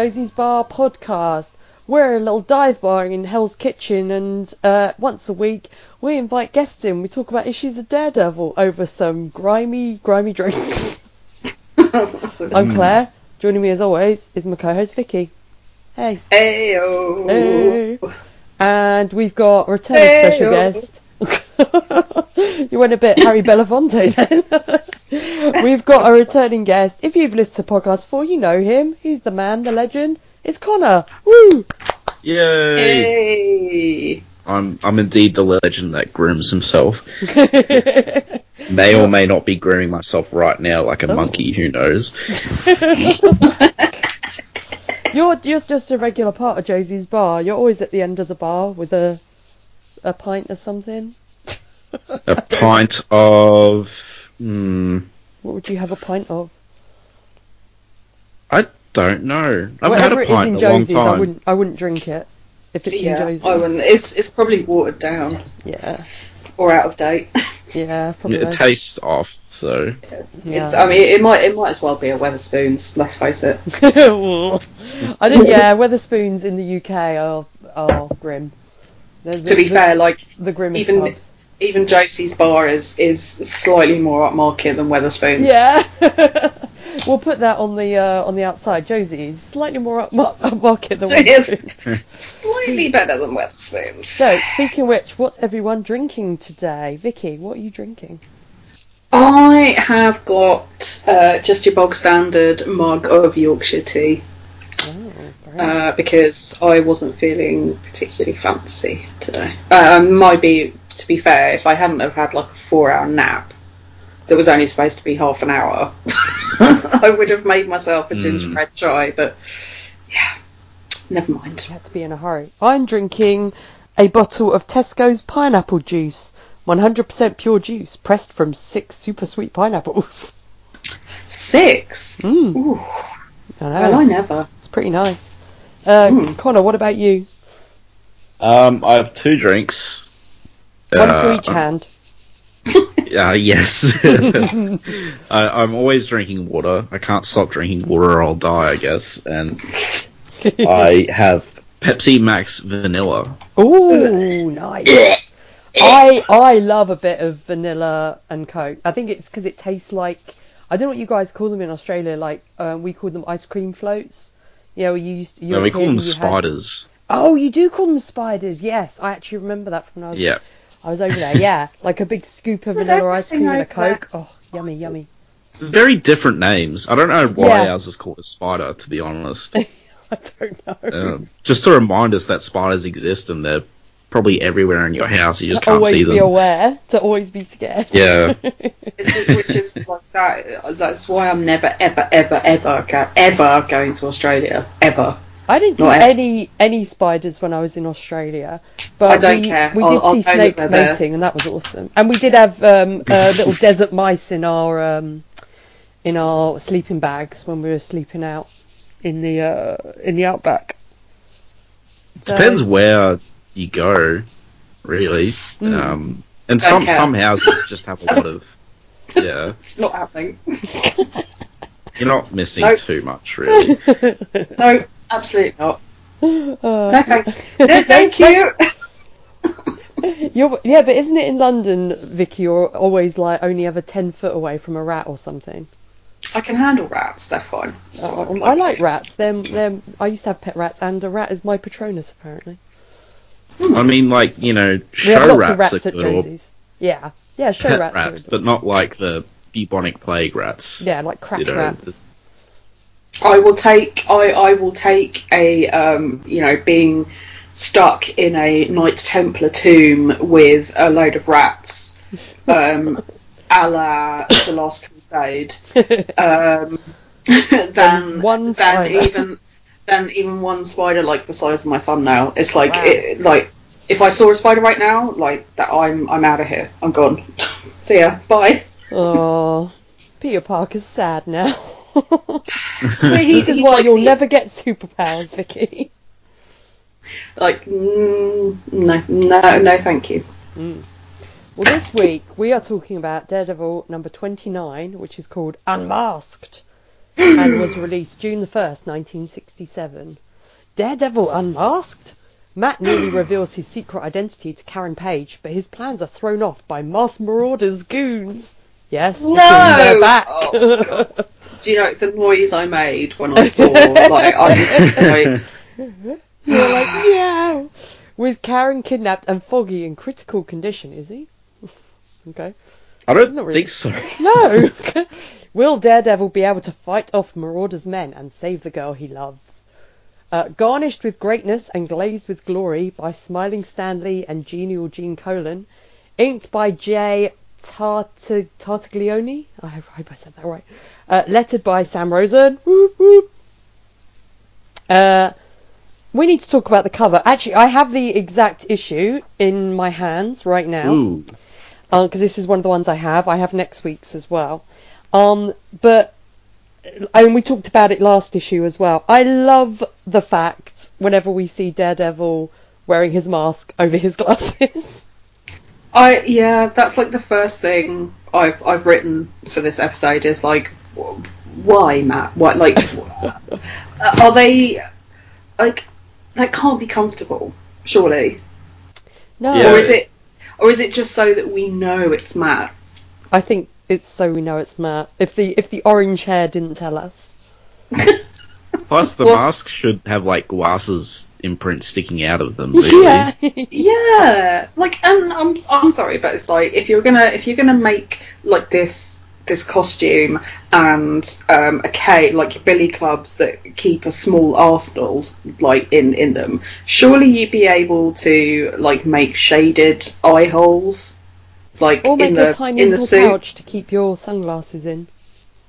Josie's Bar podcast. We're a little dive bar in Hell's Kitchen, and uh, once a week we invite guests in. We talk about issues of Daredevil over some grimy, grimy drinks. I'm Claire. Joining me as always is my co-host Vicky. Hey. Heyo. Hey. And we've got a returning Hey-o. special guest. you went a bit Harry Belafonte then. we've got a returning guest. If you've listened to the podcast before, you know him. He's the man, the legend. It's Connor. Woo! Yay! Hey. I'm I'm indeed the legend that grooms himself. May or may not be grooming myself right now like a Oh. monkey, who knows? You're just just a regular part of Josie's bar. You're always at the end of the bar with a a pint or something. A pint of hmm, What would you have a pint of? I don't know. I've Whatever had a it is pint in in Josie's, I wouldn't I wouldn't drink it if it's in Yeah, Josie's. I wouldn't. It's it's probably watered down Yeah, or out of date. yeah, probably. It tastes off, so yeah. It's, I mean, it might it might as well be a Wetherspoons. Let's face it. I don't. Yeah, Wetherspoons in the UK are are grim. They're the, to be the, fair, like the grimmest even- pubs. Even Josie's bar is is slightly more upmarket than Wetherspoons. Yeah. we'll put that on the uh, on the outside. Josie's slightly more up upmarket than It is. Wetherspoons. slightly better than Wetherspoons. So, speaking of which, what's everyone drinking today? Vicky, what are you drinking? I have got uh, just your bog standard mug of Yorkshire tea Oh, uh, because I wasn't feeling particularly fancy today. Uh, might be, to be fair, if I hadn't have had like a four-hour nap that was only supposed to be half an hour, I would have made myself a Mm. gingerbread chai. But yeah, never mind. You had to be in a hurry. I'm drinking a bottle of Tesco's pineapple juice. 100% pure juice, pressed from six super sweet pineapples. Six. Mm, Ooh, I know. well, I never. It's pretty nice. Uh, Mm. Connor, what about you? um, I have two drinks. One Uh, for each hand. Uh, yes. I, I'm always drinking water. I can't stop drinking water or I'll die, I guess. And I have Pepsi Max Vanilla. Ooh, nice. I I love a bit of vanilla and coke. I think it's because it tastes like I don't know what you guys call them in Australia. Like uh, we call them ice cream floats. Yeah, we used. You No, we call them and you had- spiders. Oh, you do call them spiders. Yes, I actually remember that from when I was Yeah. I was over there. Yeah, like a big scoop of There's vanilla ice cream and a everything over coke. Oh, yummy, yummy. Very different names. I don't know why Yeah. ours is called a spider, to be honest. I don't know. um, just to remind us that spiders exist and they're probably everywhere in your house. You just to can't always see be them. aware. To always be scared. Yeah. It's- which is like that. That's why I'm never, ever, ever, ever, ever going to Australia. Ever. I didn't see Not ev- any any spiders when I was in Australia, but I don't we, care. we did I'll see know that snakes they're there. mating, and that was awesome. And we did have um, uh, little desert mice in our um, in our sleeping bags when we were sleeping out in the uh, in the outback. So- Depends where you go, really. Mm. Um, and some Okay. some houses just have a lot of. Yeah, It's not happening. you're not missing Nope. too much, really. no, absolutely not. Uh, No, thank, no, thank you. You're, yeah, but isn't it in London, Vicky? You're always like only ever ten foot away from a rat or something. I can handle rats. They're fine. It's not a I like problem. rats. Them, them. I used to have pet rats, and a rat is my Patronus apparently. I mean, like you know, We have show lots of rats, rats at good, Josie's. Yeah, yeah, show rats. rats, are but not like the bubonic plague rats. yeah, like crash you know, rats. I will take. I, I will take a. Um, you know, being stuck in a Knights Templar tomb with a load of rats, um, a la the Last Crusade. Um, than one than even than even one spider like the size of my thumbnail. It's like Wow. it, like if I saw a spider right now, like that, I'm I'm out of here. I'm gone. See ya. Bye. oh, Peter Parker's sad now. He's- this is why like you'll the- never get superpowers, Vicky. Like mm, no no no thank you. Well, this week we are talking about Daredevil number 29, which is called Unmasked. and was released June the 1st, 1967. Daredevil Unmasked? Matt nearly reveals his secret identity to Karen Page, but his plans are thrown off by Masked Marauders goons. Yes, No! they're back. Oh, God. Do you know the noise I made when I saw? like, I was just like, You're like, meow. With Karen kidnapped and Foggy in critical condition, is he? okay. I don't really. think so. No! Will Daredevil be able to fight off Marauder's men and save the girl he loves? Uh, garnished with greatness and glazed with glory by Smiling Stanley and Genial Gene Colan. Inked by J. Tart- Tartaglione. I hope I said that right. Uh, lettered by Sam Rosen. Whoop, whoop. Uh, we need to talk about the cover. Actually, I have the exact issue in my hands right now Ooh. because this is one of the ones I have. I have next week's as well. Um, but and we talked about it last issue as well. I love the fact whenever we see Daredevil wearing his mask over his glasses. I yeah, that's like the first thing I've I've written for this episode is like, wh- why Matt? What like, are they like that can't be comfortable? Surely, no, Yeah. or is it, or is it just so that we know it's Matt? I think it's so we know it's Matt. If the if the orange hair didn't tell us, Plus, the Well- mask should have like glasses imprint sticking out of them. Really. yeah, Yeah, like, and I'm I'm sorry, but it's like if you're gonna if you're gonna make like this this costume and um, a K like billy clubs that keep a small arsenal like in in them, surely you'd be able to like make shaded eye holes, like or make in the a tiny in the little suit. pouch to keep your sunglasses in.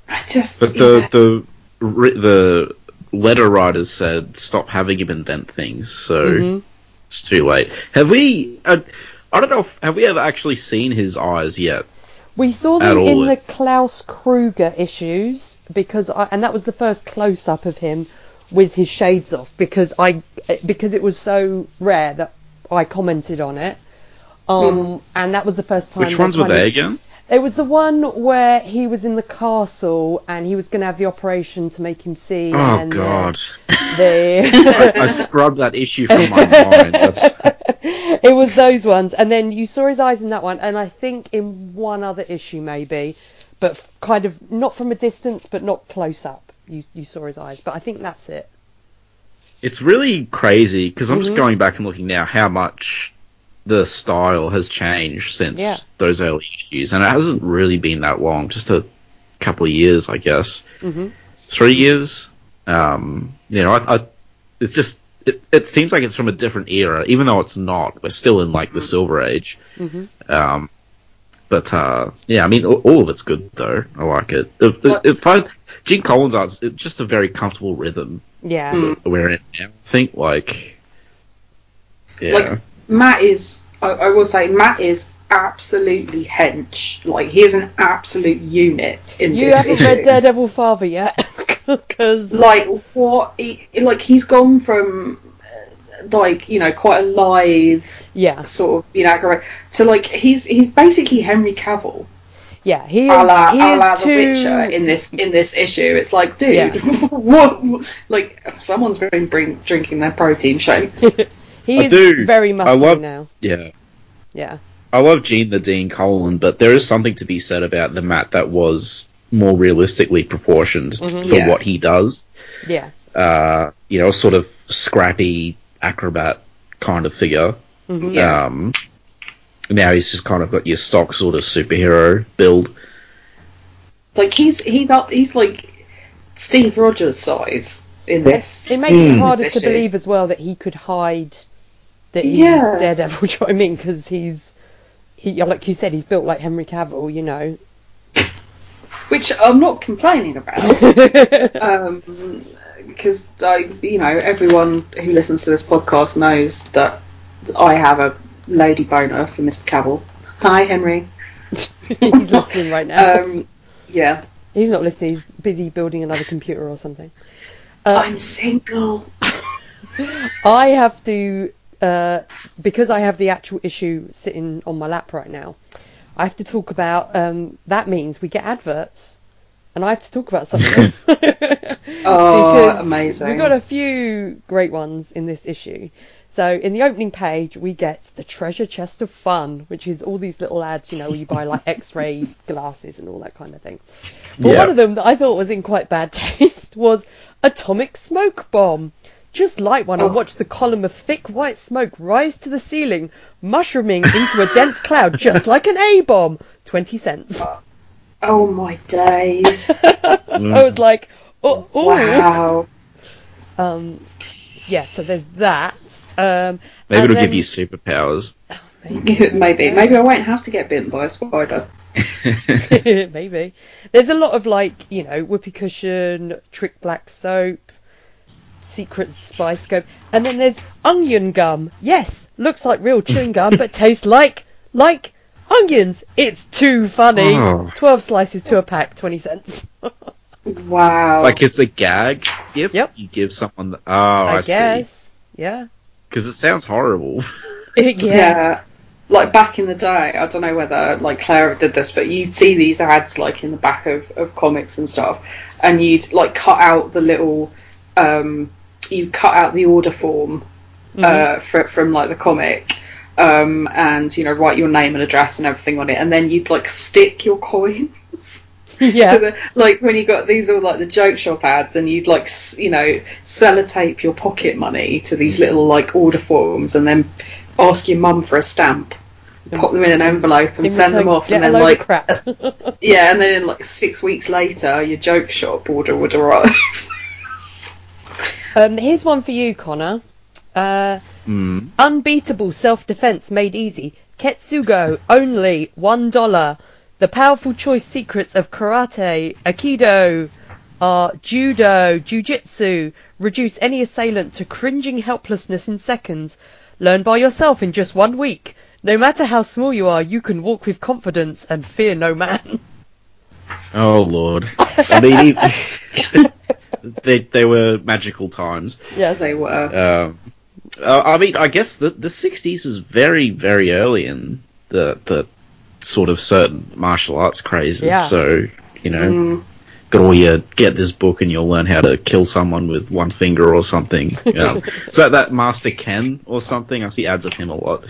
I just But the yeah. the the letter writers said stop having him invent things, so Mhm. it's too late. Have we? Uh, I don't know. If, have we ever actually seen his eyes yet? We saw them all. in the Klaus Kruger issues because I, and that was the first close up of him with his shades off because I because it was so rare that I commented on it. Um, and that was the first time. Which ones were they of- again? It was the one where he was in the castle and he was going to have the operation to make him see. Oh and God! The, I scrubbed that issue from my mind. That's, it was those ones, and then you saw his eyes in that one, and I think in one other issue maybe, but f- kind of not from a distance, but not close up. You you saw his eyes, but I think that's it. it's really crazy because I'm Mhm. just going back and looking now how much the style has changed since Yeah. those early issues, and it hasn't really been that long. Just a couple of years, I guess. hmm three years. Um, you know, I, I, it's just it, it seems like it's from a different era, even though it's not. We're still in like the Silver Age. hmm Um, but uh, yeah, I mean, all, all of it's good though. I like it. If, What- if I, Gene Colan's art's it's just a very comfortable rhythm Yeah. Mm. we're in now. I think like, yeah, Like, Matt is, I, I will say, Matt is absolutely hench. Like, he is an absolute unit in You this haven't issue. read Daredevil Father yet, because Like, what? He, like, he's gone from, uh, like, you know, quite a lithe yeah, sort of, you know, correct, to like, he's he's basically Henry Cavill, yeah, he is. a la, he a is la too. Witcher in this in this issue. It's like, dude, Yeah. what? Like, someone's been bring, drinking their protein shakes. he I is do. very I muscly love- now. yeah. Yeah. I love Gene the Dean Colan, but there is something to be said about the Matt that was more realistically proportioned Mhm. for Yeah. what he does. Yeah. uh, you know, sort of scrappy acrobat kind of figure. hmm Yeah. Um, now he's just kind of got your stock sort of superhero build. Like he's he's up he's like Steve Rogers size in this. It makes Mm. it harder this to believe as well that he could hide that he's Yeah. Daredevil. Do you know what I mean? Because he's he, like you said, he's built like Henry Cavill. You know. Which I'm not complaining about. um, because I, you know, everyone who listens to this podcast knows that I have a lady boner for Mr. Cavill. Hi, Henry. he's listening right now. Um, yeah, he's not listening. He's busy building another computer or something. Uh, I'm single. I have to uh, because I have the actual issue sitting on my lap right now. I have to talk about um, that means we get adverts. and I have to talk about something. Oh, because amazing. We've got a few great ones in this issue. So in the opening page, we get the treasure chest of fun, which is all these little ads, you know, where you buy like X-ray glasses and all that kind of thing. But Yeah. one of them that I thought was in quite bad taste was atomic smoke bomb. Just light one and Oh. watch the column of thick white smoke rise to the ceiling, mushrooming into a dense cloud just like an A bomb. Twenty cents. Oh my days! I was like, oh, oh. wow. Um, yeah, so there's that. Um, Maybe it'll then- give you superpowers. maybe, maybe I won't have to get bitten by a spider. Maybe. There's a lot of like, you know, whoopee cushion, trick black soap, secret spy scope, and then there's onion gum. Yes, looks like real chewing gum, but tastes like like onions. It's too funny. Oh. Twelve slices to a pack, twenty cents. Wow. like it's a gag gift. Yep. You give someone. The, oh, I, I, see. guess. Yeah. Because it sounds horrible. yeah. yeah. Like back in the day, I don't know whether like Claire did this, but you'd see these ads like in the back of, of comics and stuff, and you'd like cut out the little, um, you'd cut out the order form, uh, fr- from like the comic, um, and you know write your name and address and everything on it, and then you'd like stick your coins. Yeah. So the, like when you got these all like the joke shop ads, and you'd like you know sellotape your pocket money to these little like order forms, and then ask your mum for a stamp, pop them in an envelope, and send them off, and then like yeah, and then like six weeks later, your joke shop order would arrive. Um, here's one for you, Connor. Uh, Mm. Unbeatable self-defense made easy. Ketsugo, only one dollar. The powerful choice secrets of karate, aikido, are judo, jujitsu. Reduce any assailant to cringing helplessness in seconds. Learn by yourself in just one week. No matter how small you are, you can walk with confidence and fear no man. Oh lord. I mean, they they were magical times. Yes. they were. Um, I mean, I guess the the '60s is very very early in the the sort of certain martial arts crazes. Yeah. So you know, Mm. got all your get this book and you'll learn how to kill someone with one finger or something. Um, so that Master Ken or something. I see ads of him a lot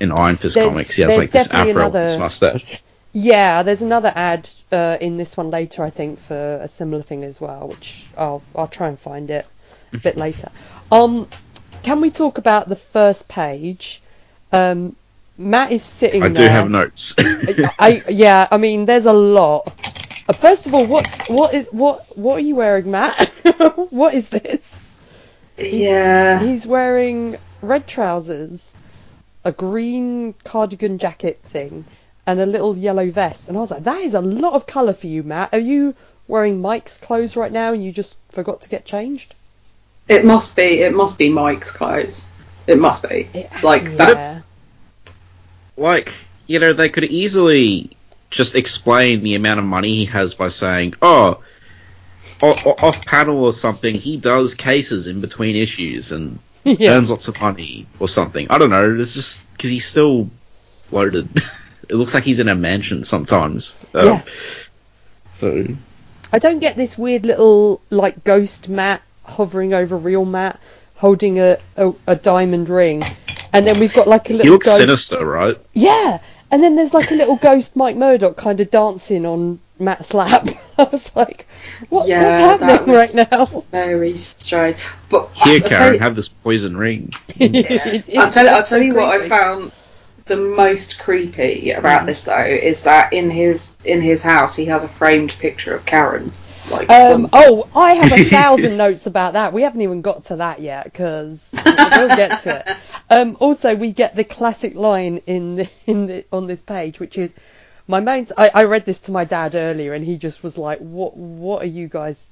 in Iron Fist There's- comics. He has like this afro another- this mustache. Yeah, there's another ad uh, in this one later, I think, for a similar thing as well, which I'll I'll try and find it a bit later. Um, can we talk about the first page? Um, Matt is sitting I do have notes. I yeah, I mean, there's a lot. Uh, first of all, what's what is what what are you wearing, Matt? what is this? Yeah. He's wearing red trousers, a green cardigan jacket thing, and a little yellow vest. And I was like, that is a lot of colour for you, Matt. Are you wearing Mike's clothes right now and you just forgot to get changed? It must be. It must be Mike's clothes. It must be. Like yeah. that's. like you know they could easily just explain the amount of money he has by saying oh o- o- off panel or something he does cases in between issues and Yeah. earns lots of money or something i don't know it's just because he's still loaded it looks like he's in a mansion sometimes um, Yeah. so I don't get this weird little like ghost Matt hovering over real Matt, holding a, a, a diamond ring, and then we've got like a little he looks ghost. sinister right Yeah, and then there's like a little ghost Mike Murdock kind of dancing on Matt's lap. I was like, what, Yeah, what's that happening was- right now? Very strange. But here I'll tell karen you- have this poison ring It- I'll tell, I'll tell you what I found the most creepy about this though is that in his in his house he has a framed picture of Karen. Like Um, oh, I have a thousand notes about that. We haven't even got to that yet because we'll get to it. Um, also, we get the classic line in the, in the, on this page, which is my mind's. I, I read this to my dad earlier, and he just was like, "What What are you guys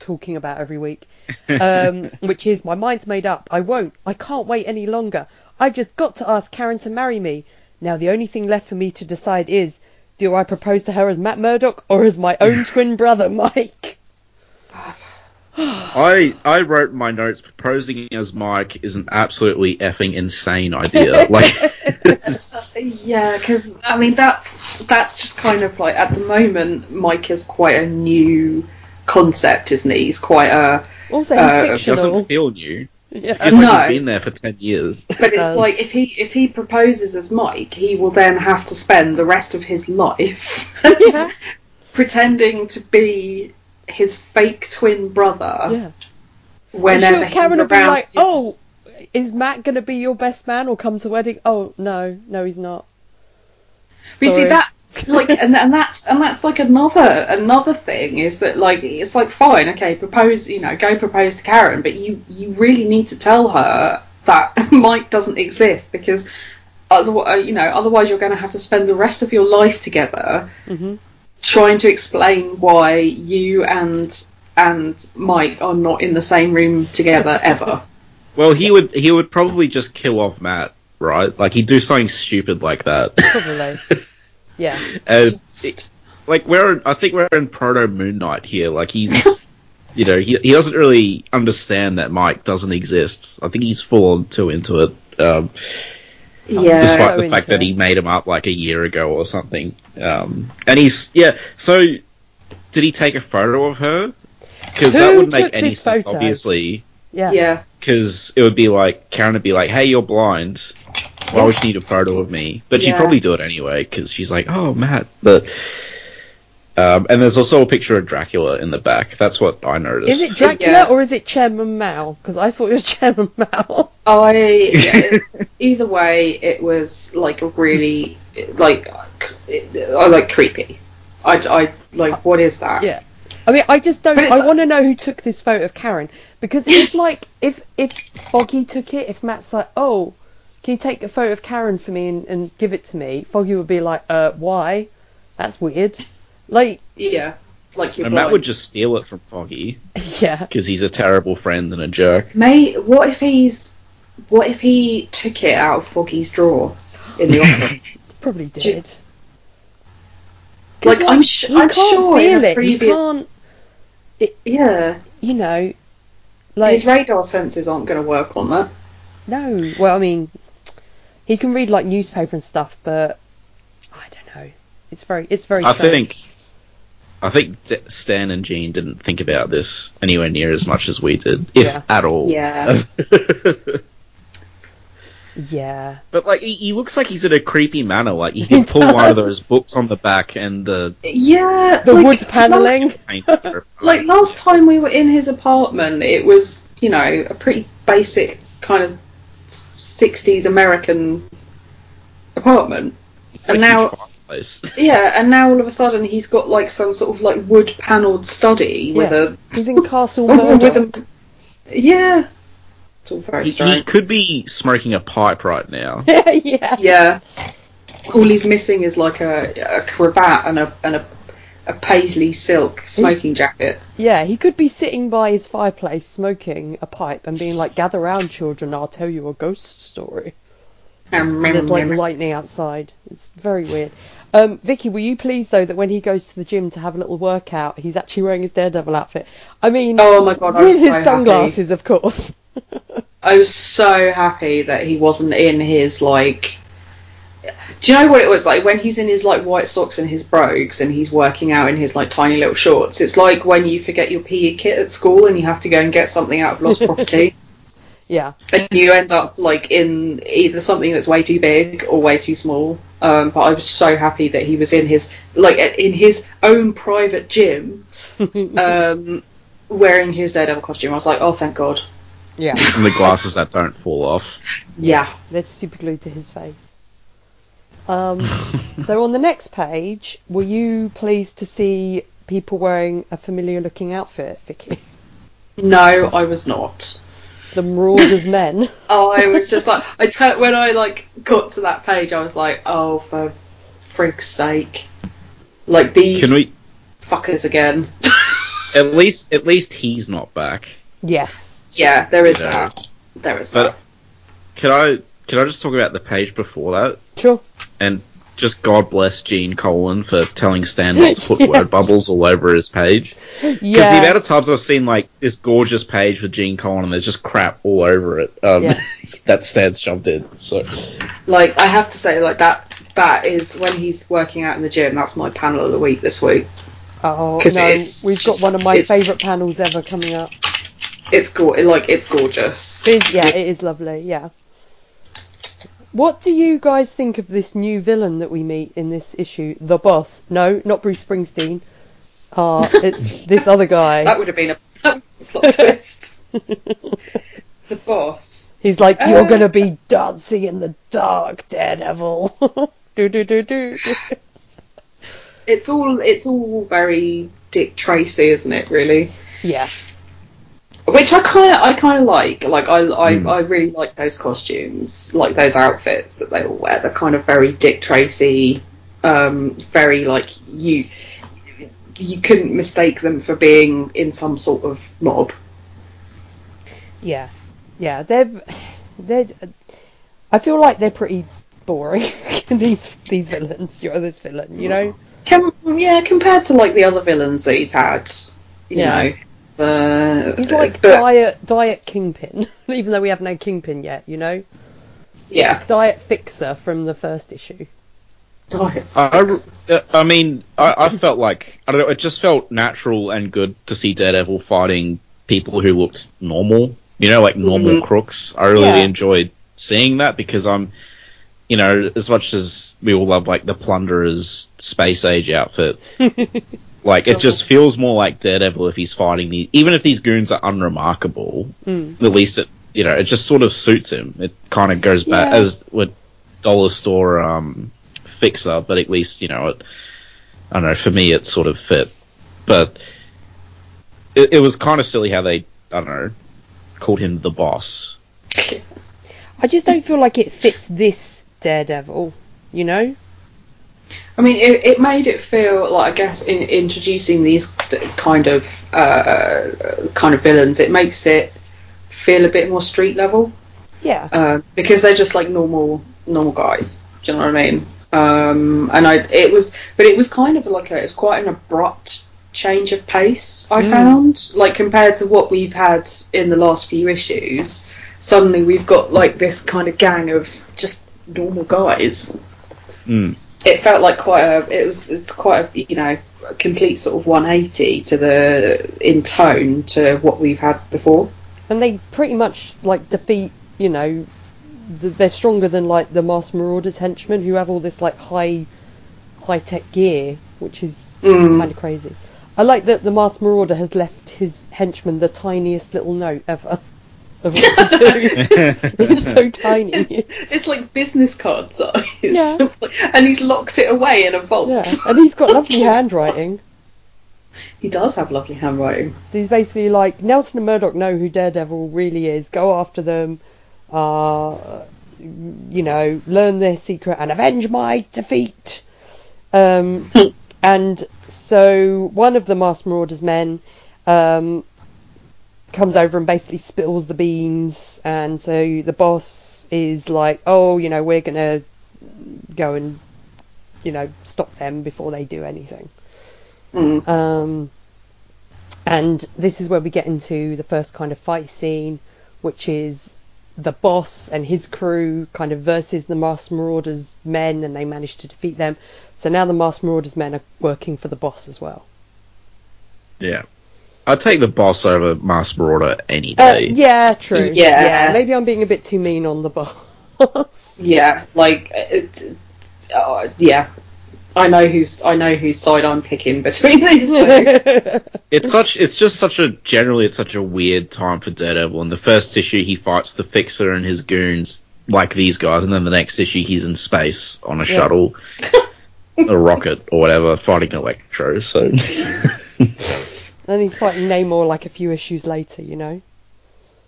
talking about every week?" Um, which is my mind's made up. I won't. I can't wait any longer. I've just got to ask Karen to marry me. Now the only thing left for me to decide is. Do I propose to her as Matt Murdock or as my own twin brother, Mike? I I wrote my notes proposing as Mike is an absolutely effing insane idea. like, Yeah, because I mean that's that's just kind of like at the moment Mike is quite a new concept, isn't he? He's quite a Also, he's Uh, fictional. doesn't feel new. Yeah. It's like No. he's been there for ten years. But it's does. like if he if he proposes as Mike, he will then have to spend the rest of his life Yeah. pretending to be his fake twin brother yeah. whenever sure, Karen he's will be like, his- "Oh, is Matt going to be your best man or come to the wedding?" Oh, no, no, he's not. But you see that like and, and that's and that's like another another thing is that like it's like fine okay propose you know go propose to Karen but you you really need to tell her that Mike doesn't exist because otherwise you know otherwise you're going to have to spend the rest of your life together hmm trying to explain why you and and Mike are not in the same room together ever. Well, he would he would probably just kill off Matt, right? Like he'd do something stupid like that. Probably. Yeah. and Just- like we're in, I think we're in proto Moon Knight here. Like he's you know he he doesn't really understand that Mike doesn't exist. I think he's full on too into it. Um, yeah. despite the fact into that it. he made him up like a year ago or something. Um, and he's yeah. So did he take a photo of her? Because that wouldn't make any sense, photo? obviously. Yeah. yeah. Because it would be like Karen would be like, "Hey, you're blind. Why would you need a photo of me?" But she'd Yeah. probably do it anyway because she's like, "Oh, Matt." But um, and there's also a picture of Dracula in the back. That's what I noticed. Is it Dracula Yeah. or is it Chairman Mao? Because I thought it was Chairman Mao. I yeah, either way, it was like a really like I like creepy. I, I like what is that? Yeah. I mean, I just don't. I like- want to know who took this photo of Karen because if like if if Foggy took it, if Matt's like, oh, can you take a photo of Karen for me and, and give it to me? Foggy would be like, uh, why? That's weird. Like, yeah. Like you're and Matt would just steal it from Foggy yeah, because he's a terrible friend and a jerk. May what if he's what if he took it out of Foggy's drawer in the office? probably did. like, 'Cause, I'm su- you I'm can't sure in feel a it. previous- You can't. yeah. You know, like His radar senses aren't going to work on that. No. Well, I mean, he can read like newspaper and stuff, but I don't know. It's very, it's very. I strange. think, I think D- Stan and Gene didn't think about this anywhere near as much as we did, if Yeah. at all. Yeah. Yeah. but like, he, he looks like he's in a creepy manner. Like he He could pull one of those books on the back and the Yeah. The like, wood paneling. Last, like last time we were in his apartment, it was you know a pretty basic kind of '60s American apartment. And now, yeah, and now all of a sudden he's got like some sort of like wood panelled study with Yeah. a He's in Castle with a yeah. It's all very he, he could be smoking a pipe right now. yeah. Yeah. All he's missing is like a, a cravat and a and a, a paisley silk smoking jacket. Yeah, he could be sitting by his fireplace smoking a pipe and being like, "Gather round, children, I'll tell you a ghost story." And there's like lightning outside. It's very weird. Um, Vicky, were you pleased though that when he goes to the gym to have a little workout, he's actually wearing his Daredevil outfit? I mean, Oh my god, with his so happy. sunglasses, of course. I was so happy that he wasn't in his like. Do you know what it was like when he's in his like white socks and his brogues and he's working out in his like tiny little shorts? It's like when you forget your PE kit at school and you have to go and get something out of lost property, yeah, and you end up like in either something that's way too big or way too small. Um, but I was so happy that he was in his like in his own private gym, um, wearing his Daredevil costume. I was like, oh, thank God. yeah. and the glasses that don't fall off. Yeah. They're super glued to his face. Um, so on the next page, were you pleased to see people wearing a familiar looking outfit, Vicky? No, I was not. The Marauders men. Oh, I was just like, I tur- when I like got to that page, I was like, oh, for frig's sake, like these Can we? fuckers again. At least, at least he's not back. Yes. yeah, there is Yeah. that. There is But that. can I? Can I just talk about the page before that? Sure. And just God bless Gene Colan for telling Stan not to put Yeah. word bubbles all over his page. Because the amount of times I've seen like this gorgeous page with Gene Colan and there's just crap all over it. Um, Yeah. that Stan's jumped in. So Like I have to say, like that that is when he's working out in the gym. That's my panel of the week this week. Oh 'Cause no, we've got just- one of my favourite panels ever coming up. It's go- like it's gorgeous. It- yeah, it is lovely. Yeah. What do you guys think of this new villain that we meet in this issue? The boss? No, not Bruce Springsteen. Uh, it's this other guy. That would have been a, that would have been a plot twist. the boss. He's like, you're Uh. gonna be dancing in the dark, Daredevil. do do do do. It's all it's all very Dick Tracy, isn't it? Really. Yeah. Which I kind of I kind of like. Like I I, Hmm. I really like those costumes, like those outfits that they all wear. They're kind of very Dick Tracy, um, very like you. You couldn't mistake them for being in some sort of mob. Yeah. Yeah. They're they're. I feel like they're pretty boring. these these villains. You're this villain. You know. Com- yeah, compared to like the other villains that he's had, you Yeah. know. It's, Uh, He's like but, diet diet kingpin, even though we have no kingpin yet. You know. yeah. Diet fixer from the first issue. I, I, I mean, I, I felt like I don't know. It just felt natural and good to see Daredevil fighting people who looked normal. You know, like normal Mhm. crooks. I really Yeah. enjoyed seeing that because I'm, you know, as much as we all love like the Plunderer's space age outfit, like it just feels more like Daredevil if he's fighting these. Even if these goons are unremarkable, Mm. at least it, you know, it just sort of suits him. It kind of goes back Yeah. as with dollar store um, fixer, but at least you know it. I don't know. For me, it sort of fit, but it, it was kind of silly how they I don't know called him the boss. I just don't feel like it fits this Daredevil. You know. I mean, it, it made it feel like I guess in introducing these kind of uh, kind of villains, it makes it feel a bit more street level Yeah. uh, because they're just like normal normal guys. Do you know what I mean? Um, and I it was, but it was kind of like a, it was quite an abrupt change of pace. I Mm. found like compared to what we've had in the last few issues. Suddenly we've got like this kind of gang of just normal guys. Mm. It felt like quite a it was it's quite a you know a complete sort of 180 to the in tone to what we've had before and they pretty much like defeat. You know, th- they're stronger than like the Master Marauders henchmen who have all this like high high tech gear, which is Mm. kind of crazy. I like that the Master Marauder has left his henchman the tiniest little note ever of what to do. it's so tiny. it's like business card size Yeah. and he's locked it away in a vault Yeah, and he's got lovely handwriting. he does have lovely handwriting So he's basically like Nelson and Murdoch know who Daredevil really is. Go after them, uh, you know, learn their secret and avenge my defeat. Um, and so one of the Masked Marauders men um, comes over and basically spills the beans, and so the boss is like, "Oh, you know, we're gonna go and you know stop them before they do anything." Mm. Um, and this is where we get into the first kind of fight scene, which is the boss and his crew kind of versus the Masked Marauders men, and they manage to defeat them. So now the Masked Marauders men are working for the boss as well. Yeah, I'd take the boss over Master Marauder any Uh, day. yeah, true. Yes. Yeah, maybe I'm being a bit too mean on the boss. yeah like it, uh, yeah I know who's I know whose side I'm picking between these two It's such. It's just such a. Generally, it's such a weird time for Daredevil. In the first issue, he fights the Fixer and his goons like these guys, and then the next issue, he's in space on a Yeah. shuttle, a rocket or whatever, fighting Electro. So and he's fighting Namor like a few issues later, you know.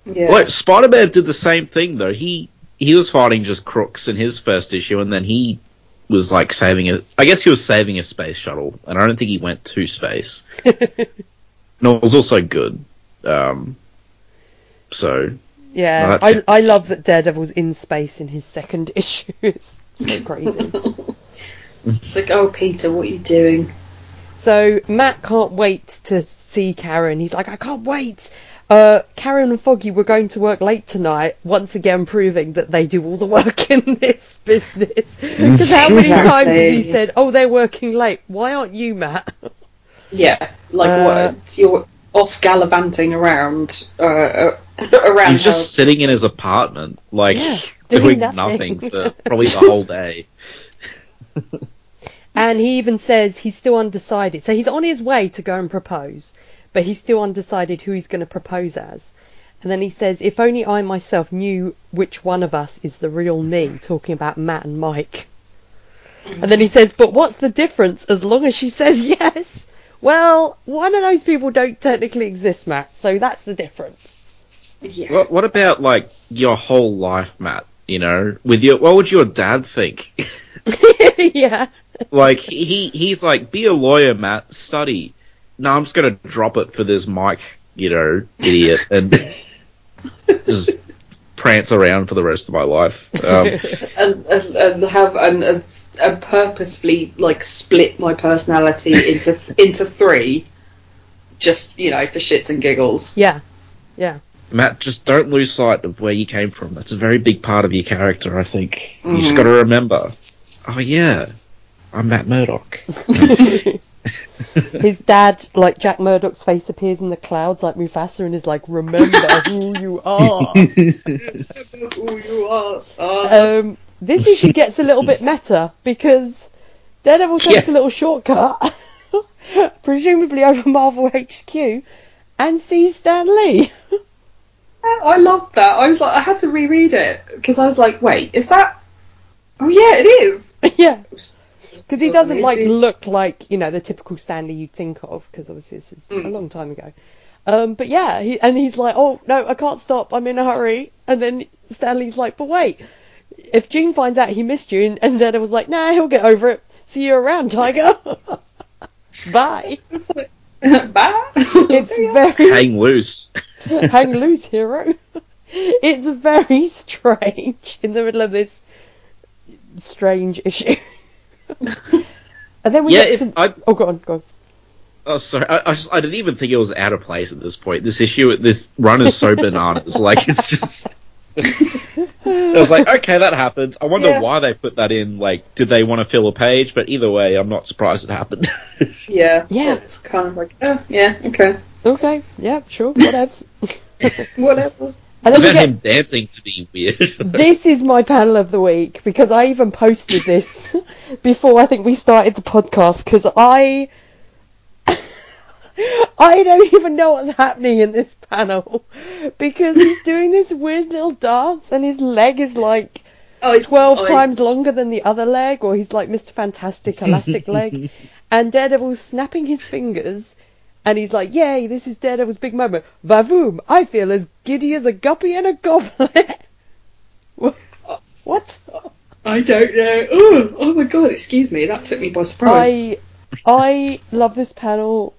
yeah Like Spider Man did the same thing though. He he was fighting just crooks in his first issue, and then he was like saving a. I guess he was saving a space shuttle, and I don't think he went to space. no, it was also good. Um, so Yeah, Well, that's I. I love that Daredevil's in space in his second issue. It's so crazy. It's like, oh, Peter, what are you doing? So Matt can't wait to see Karen. He's like, I can't wait. Uh, Karen and Foggy were going to work late tonight, once again proving that they do all the work in this business. Because how many Exactly. times has he said, "Oh, they're working late. Why aren't you, Matt?" Yeah, like Uh, what? You're off gallivanting around, uh, uh, around. He's just hell. sitting in his apartment, like Yeah, doing doing, nothing. nothing. for probably the whole day. And he even says he's still undecided. So he's on his way to go and propose, but he's still undecided who he's going to propose as. And then he says, if only I myself knew which one of us is the real me, talking about Matt and Mike. And then he says, but what's the difference as long as she says yes? Well, one of those people don't technically exist, Matt, so that's the difference. Yeah. What, what about like your whole life, Matt? You know, with your what would your dad think? yeah. Like he he's like, be a lawyer, Matt. Study. No, I'm just gonna drop it for this Mike, you know, idiot, and just prance around for the rest of my life. Um, and, and, and have and, and, and purposefully like split my personality into into three, just you know for shits and giggles. Yeah. Yeah. Matt, just don't lose sight of where you came from. That's a very big part of your character, I think. You just Mhm. got to remember. Oh yeah, I'm Matt Murdock. His dad, like Jack Murdock's face appears in the clouds like Mufasa and is like, remember who you are. Who you are. Um, this issue gets a little bit meta because Daredevil takes Yeah. a little shortcut, presumably over Marvel HQ, and sees Stan Lee. I loved that. I was like, I had to reread it because I was like, wait, is that? Oh yeah, it is. yeah. Because he doesn't like Amazing. look like you know the typical Stan Lee you'd think of. Because obviously this is a Mm. long time ago. Um, but yeah, he, and he's like, oh no, I can't stop. I'm in a hurry. And then Stan Lee's like, but wait, if Gene finds out he missed you, and, and was like, nah, he'll get over it. See you around, Tiger. Bye. Bye. It's very Hang loose. hang loose, hero. It's very strange in the middle of this strange issue. And then we Yeah, get if some. I, Oh, go on, go on. oh sorry, I, I, just, I didn't even think it was out of place at this point. This issue, this run is so bananas. Like it's just. I was like, okay, that happened. I wonder Yeah. why they put that in. Like, did they want to fill a page? But either way, I'm not surprised it happened. Yeah. Yeah. It's kind of like, oh yeah, okay, Okay, yeah, sure, whatevs. whatever. And then we About him dancing to be weird. this is my panel of the week because I even posted this before I think we started the podcast because I I don't even know what's happening in this panel because he's doing this weird little dance and his leg is like Oh, it's 12 I- times longer than the other leg or he's like Mr. Fantastic elastic leg and Daredevil's snapping his fingers and he's like, yay, this is Daredevil's big moment. Vavoom, I feel as giddy as a guppy and a goblet. What? I don't know. Oh, oh my god! Excuse me. That took me by surprise. I I love this panel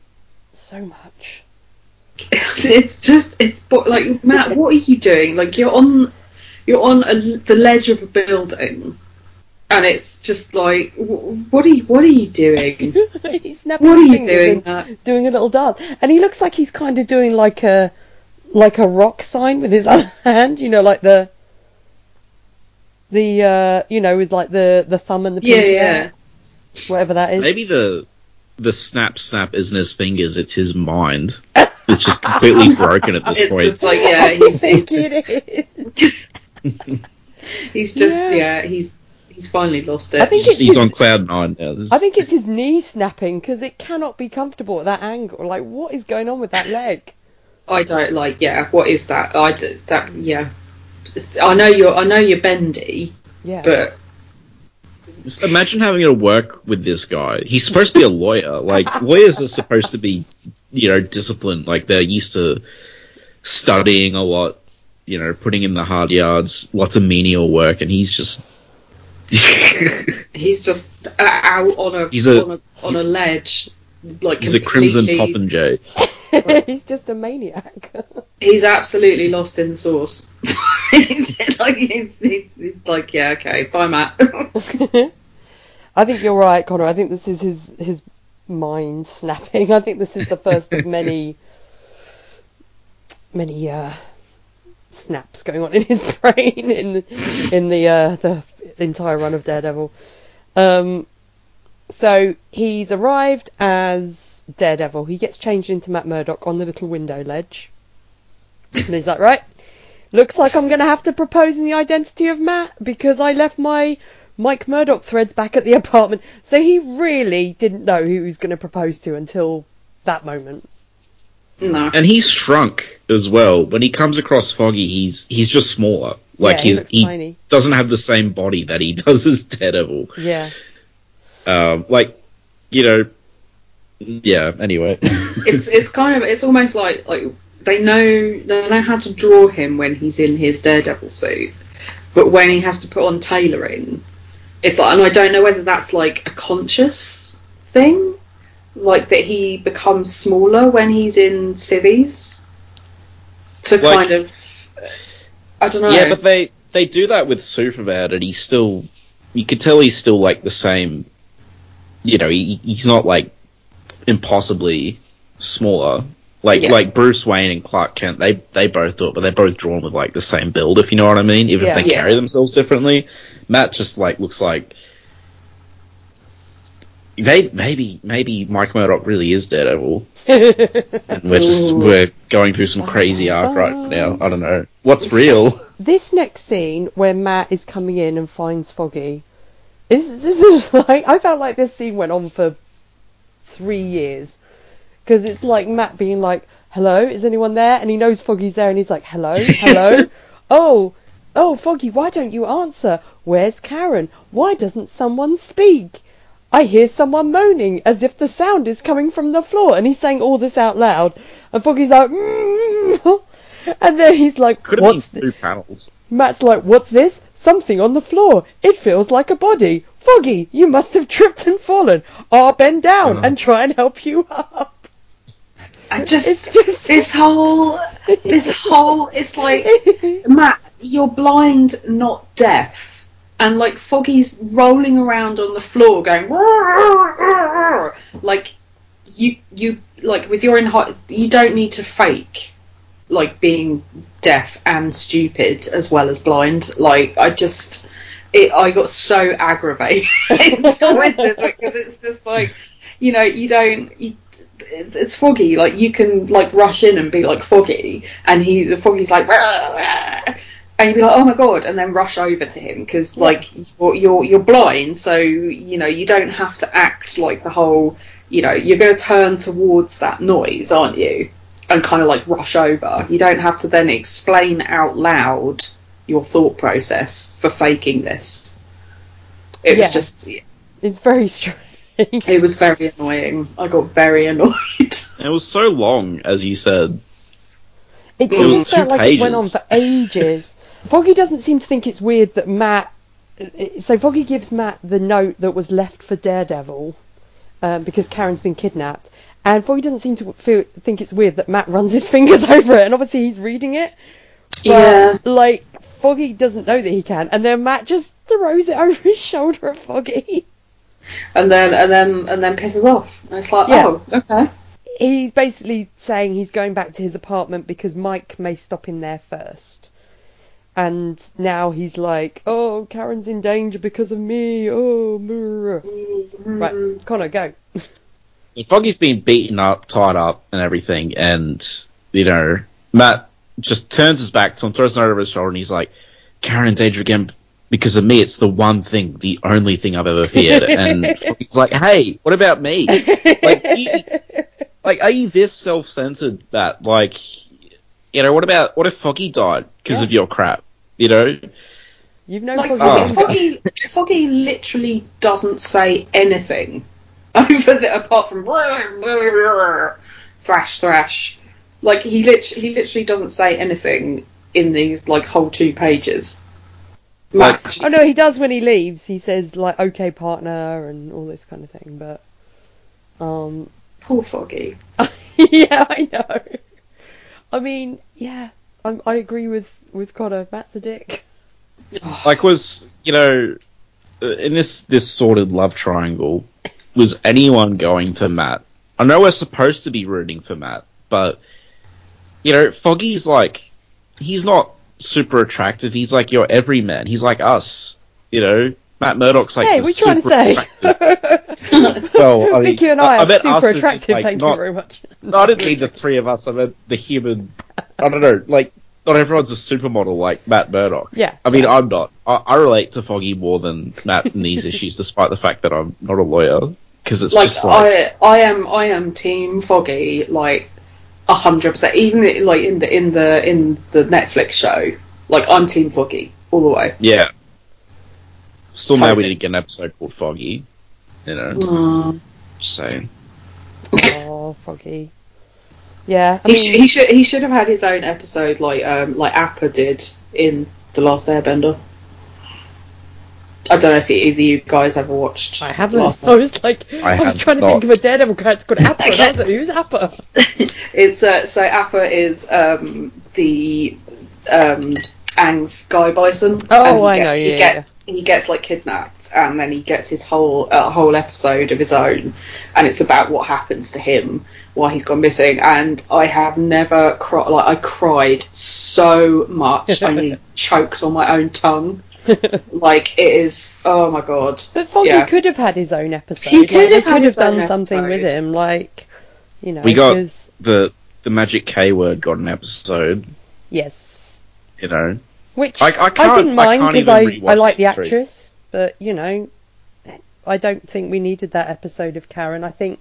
so much. it's just it's but like Matt, what are you doing? Like you're on you're on a, the ledge of a building, and it's just like what are you what are you doing? he's snapping What are his you fingers doing, and doing a little dance, and he looks like he's kind of doing like a like a rock sign with his other hand. You know, like the the uh you know with like the the thumb and the Yeah, yeah. whatever that is. Maybe the the snap snap isn't his fingers; it's his mind. It's just completely broken at this It's point. just like yeah, I he's think he's, it is. he's just Yeah. yeah. he's he's finally lost it. I think He's, he's on cloud nine now. This- I think it's his knee snapping because it cannot be comfortable at that angle. Like, what is going on with that leg? I don't like yeah. What is that? I d- that yeah. I know you're I know you're bendy, Yeah. but Just imagine having to work with this guy. He's supposed to be a lawyer. Like lawyers are supposed to be, you know, disciplined. Like they're used to studying a lot. You know, putting in the hard yards, lots of menial work, and he's just. he's just uh, out on a, He's a- on a on a ledge, like he's a crimson completely- popinjay. he's just a maniac. He's absolutely lost in the sauce. He's like he's, he's, he's like yeah okay bye Matt. I think you're right, Connor. I think this is his his mind snapping. I think this is the first of many many uh, snaps going on in his brain in the, in the uh, the entire run of Daredevil. Um, so he's arrived as Daredevil. He gets changed into Matt Murdock on the little window ledge. And like, right, looks like I'm going to have to propose in the identity of Matt because I left my Mike Murdock threads back at the apartment. So he really didn't know who he was going to propose to until that moment. No. And he's shrunk as well. When he comes across Foggy, he's he's just smaller. Like Yeah, he he tiny. doesn't have the same body that he does as Daredevil. Yeah. Um, like you know, yeah. Anyway, it's it's kind of it's almost like like they know they know how to draw him when he's in his Daredevil suit, but when he has to put on tailoring, it's like and I don't know whether that's like a conscious thing, like that he becomes smaller when he's in civvies to Like- kind of I don't know. yeah, but they they do that with Superman, and he's still you could tell he's still like the same. You know, he, he's not like impossibly smaller. Like Yeah. like Bruce Wayne and Clark Kent, they they both do it, but they're both drawn with like the same build, if you know what I mean. Even Yeah. if they Yeah. carry themselves differently, Matt just like looks like. Maybe maybe Mike Murdock really is Daredevil, and we're just we're going through some crazy arc right oh. now. I don't know what's real. this next scene where Matt is coming in and finds Foggy, this this is like I felt like this scene went on for three years because it's like Matt being like, "Hello, is anyone there?" and he knows Foggy's there, and he's like, "Hello, hello, oh." Oh, Foggy, why don't you answer? Where's Karen? Why doesn't someone speak? I hear someone moaning as if the sound is coming from the floor, and he's saying all this out loud. And Foggy's like, mm. and then he's like, Could have been th- two panels. Matt's like, what's this? Something on the floor. It feels like a body. Foggy, you must have tripped and fallen. I'll bend down Uh. and try and help you up. I just, It's just- this whole this whole it's like Matt, you're blind, not deaf. And like Foggy's rolling around on the floor going like you you like with your in hot you don't need to fake like being deaf and stupid as well as blind. Like I just it I got so aggravated with this because it's just like you know you don't you, it's foggy. Like you can like rush in and be like foggy. And he the foggy's like and you'd be like oh my god and then rush over to him because like you're, you're you're blind so you know you don't have to act like the whole you know you're going to turn towards that noise aren't you and kind of like rush over you don't have to then explain out loud your thought process for faking this it Yeah. was just It's very strange. it was very annoying. I got very annoyed. It was so long, as you said. It, It it was just felt two like it went on for ages. Foggy doesn't seem to think it's weird that Matt. So Foggy gives Matt the note that was left for Daredevil um, because Karen's been kidnapped, and Foggy doesn't seem to feel, think it's weird that Matt runs his fingers over it, and obviously he's reading it. But, Yeah. Like Foggy doesn't know that he can, and then Matt just throws it over his shoulder at Foggy. and then and then and then pisses off. And it's like, Yeah. oh, okay. He's basically saying he's going back to his apartment because Mike may stop in there first. And now he's like, oh, Karen's in danger because of me. Oh, brr." right, Connor, go. Foggy's been beaten up, tied up, and everything, and you know, Matt just turns his back to him, throws note over his shoulder, and he's like, "Karen in danger again because of me. It's the one thing, the only thing I've ever feared." And he's like, "Hey, what about me? Like, you, like, are you this self-centered that, like, you know, what about what if Foggy died because Yeah. of your crap? You know, You've known Like Foggy Oh. Foggy, Foggy literally doesn't say anything over the apart from thrash thrash. Like he lit- he literally doesn't say anything in these like whole two pages. Like- Oh no, he does when he leaves. He says like "okay, partner" and all this kind of thing. But um, poor Foggy. yeah, I know. I mean, yeah, I, I agree with with Connor. Matt's a dick. like was you know in this this sordid love triangle, was anyone going for Matt? I know we're supposed to be rooting for Matt, but you know, Foggy's like he's not super attractive. He's like your everyman. He's like us. You know, Matt Murdock's like. hey, the what are you trying to say? attractive- well, I mean, Vicky and I, I are super attractive, like, thank not- you very much. No, I didn't mean the three of us. I meant the human. I don't know. Like, not everyone's a supermodel like Matt Murdock. Yeah. I mean, I'm not. I, I relate to Foggy more than Matt in these issues, despite the fact that I'm not a lawyer. Because it's like, just like. I I am I am Team Foggy like a hundred percent. Even like in the in the in the Netflix show, like I'm Team Foggy all the way. Yeah. Still mad we Totally. didn't get an episode called Foggy. You know, Mm. just saying. Oh, Foggy. Yeah, I He, sh- he should he should have had his own episode like um like Appa did in the Last Airbender. I don't know if either you guys ever watched. I haven't. Last I was like, I I, was have trying to think of a Daredevil character called Appa. and I was like, who's Appa? It's uh, so Appa is um, the um, Aang's guy bison. Oh, and he I get- know, He yeah, gets he gets like kidnapped, and then he gets his whole uh, whole episode of his own, and it's about what happens to him while he's gone missing. And I have never cried like I cried so much, I nearly choked on my own tongue. Like it is, oh my god. But Foggy Yeah. could have had his own episode. He could they have had could have own done something with him, like you know. We got 'cause- the the magic K word got an episode. yes, You know, which I- I can't- didn't mind because even I I like the actress, but you know, I don't think we needed that episode of Karen. I think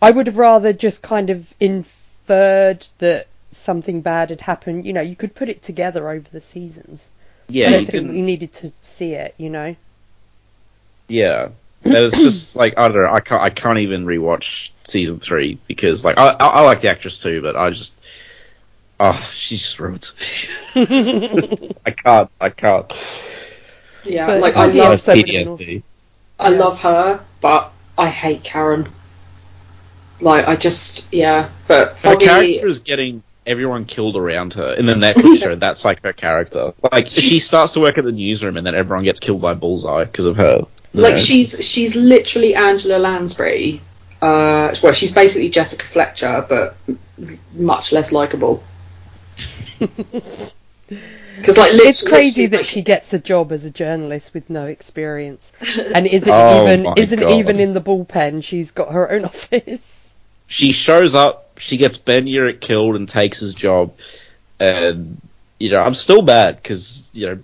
I would have rather just kind of inferred that something bad had happened. You know, you could put it together over the seasons. yeah, I you don't think can, we needed to see it. You know. yeah. And it's just like I don't know. I can't. I can't even rewatch season three because like I I, I like the actress too, but I just oh she's just ruined. I can't. I can't. Yeah, But like I I love have so many PTSD. I Yeah. love her, but I hate Karen. Like I just yeah, but Her character is getting everyone killed around her in the Netflix show. That's like her character. Like she starts to work at the newsroom, and then everyone gets killed by Bullseye because of her. Like know? she's she's literally Angela Lansbury. Uh, well, she's basically Jessica Fletcher, but much less likable. Because like it's crazy that like- she gets a job as a journalist with no experience and isn't Oh even isn't God. even in the bullpen. She's got her own office. she shows up, she gets Ben Urich killed and takes his job, and you know I'm still bad because you know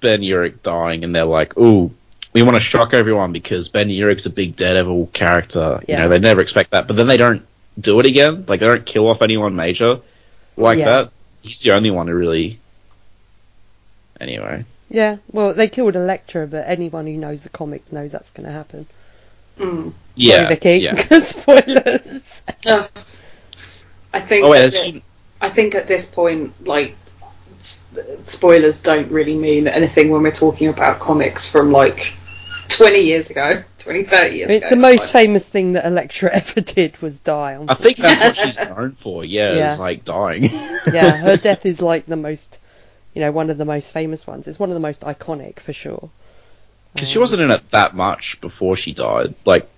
Ben Urich dying, and they're like, "Ooh, we want to shock everyone because Ben Urich's a big Daredevil character." You Yeah. know, they never expect that, but then they don't do it again. Like they don't kill off anyone major like Yeah. that. He's the only one who really. Anyway, Yeah, well, they killed Elektra, but anyone who knows the comics knows that's going to happen. Mm. yeah, Sorry, Vicky. yeah. Spoilers. Uh, I think. Oh, wait, at this, I think at this point, like spoilers don't really mean anything when we're talking about comics from like 20 years ago, 20, 30 years It's ago. the most like- famous thing that Elektra ever did was die. I think that's what she's known for. Yeah, Yeah. is like dying. yeah, her death is like the most, you know, one of the most famous ones. It's one of the most iconic for sure. Because she wasn't in it that much before she died. Like,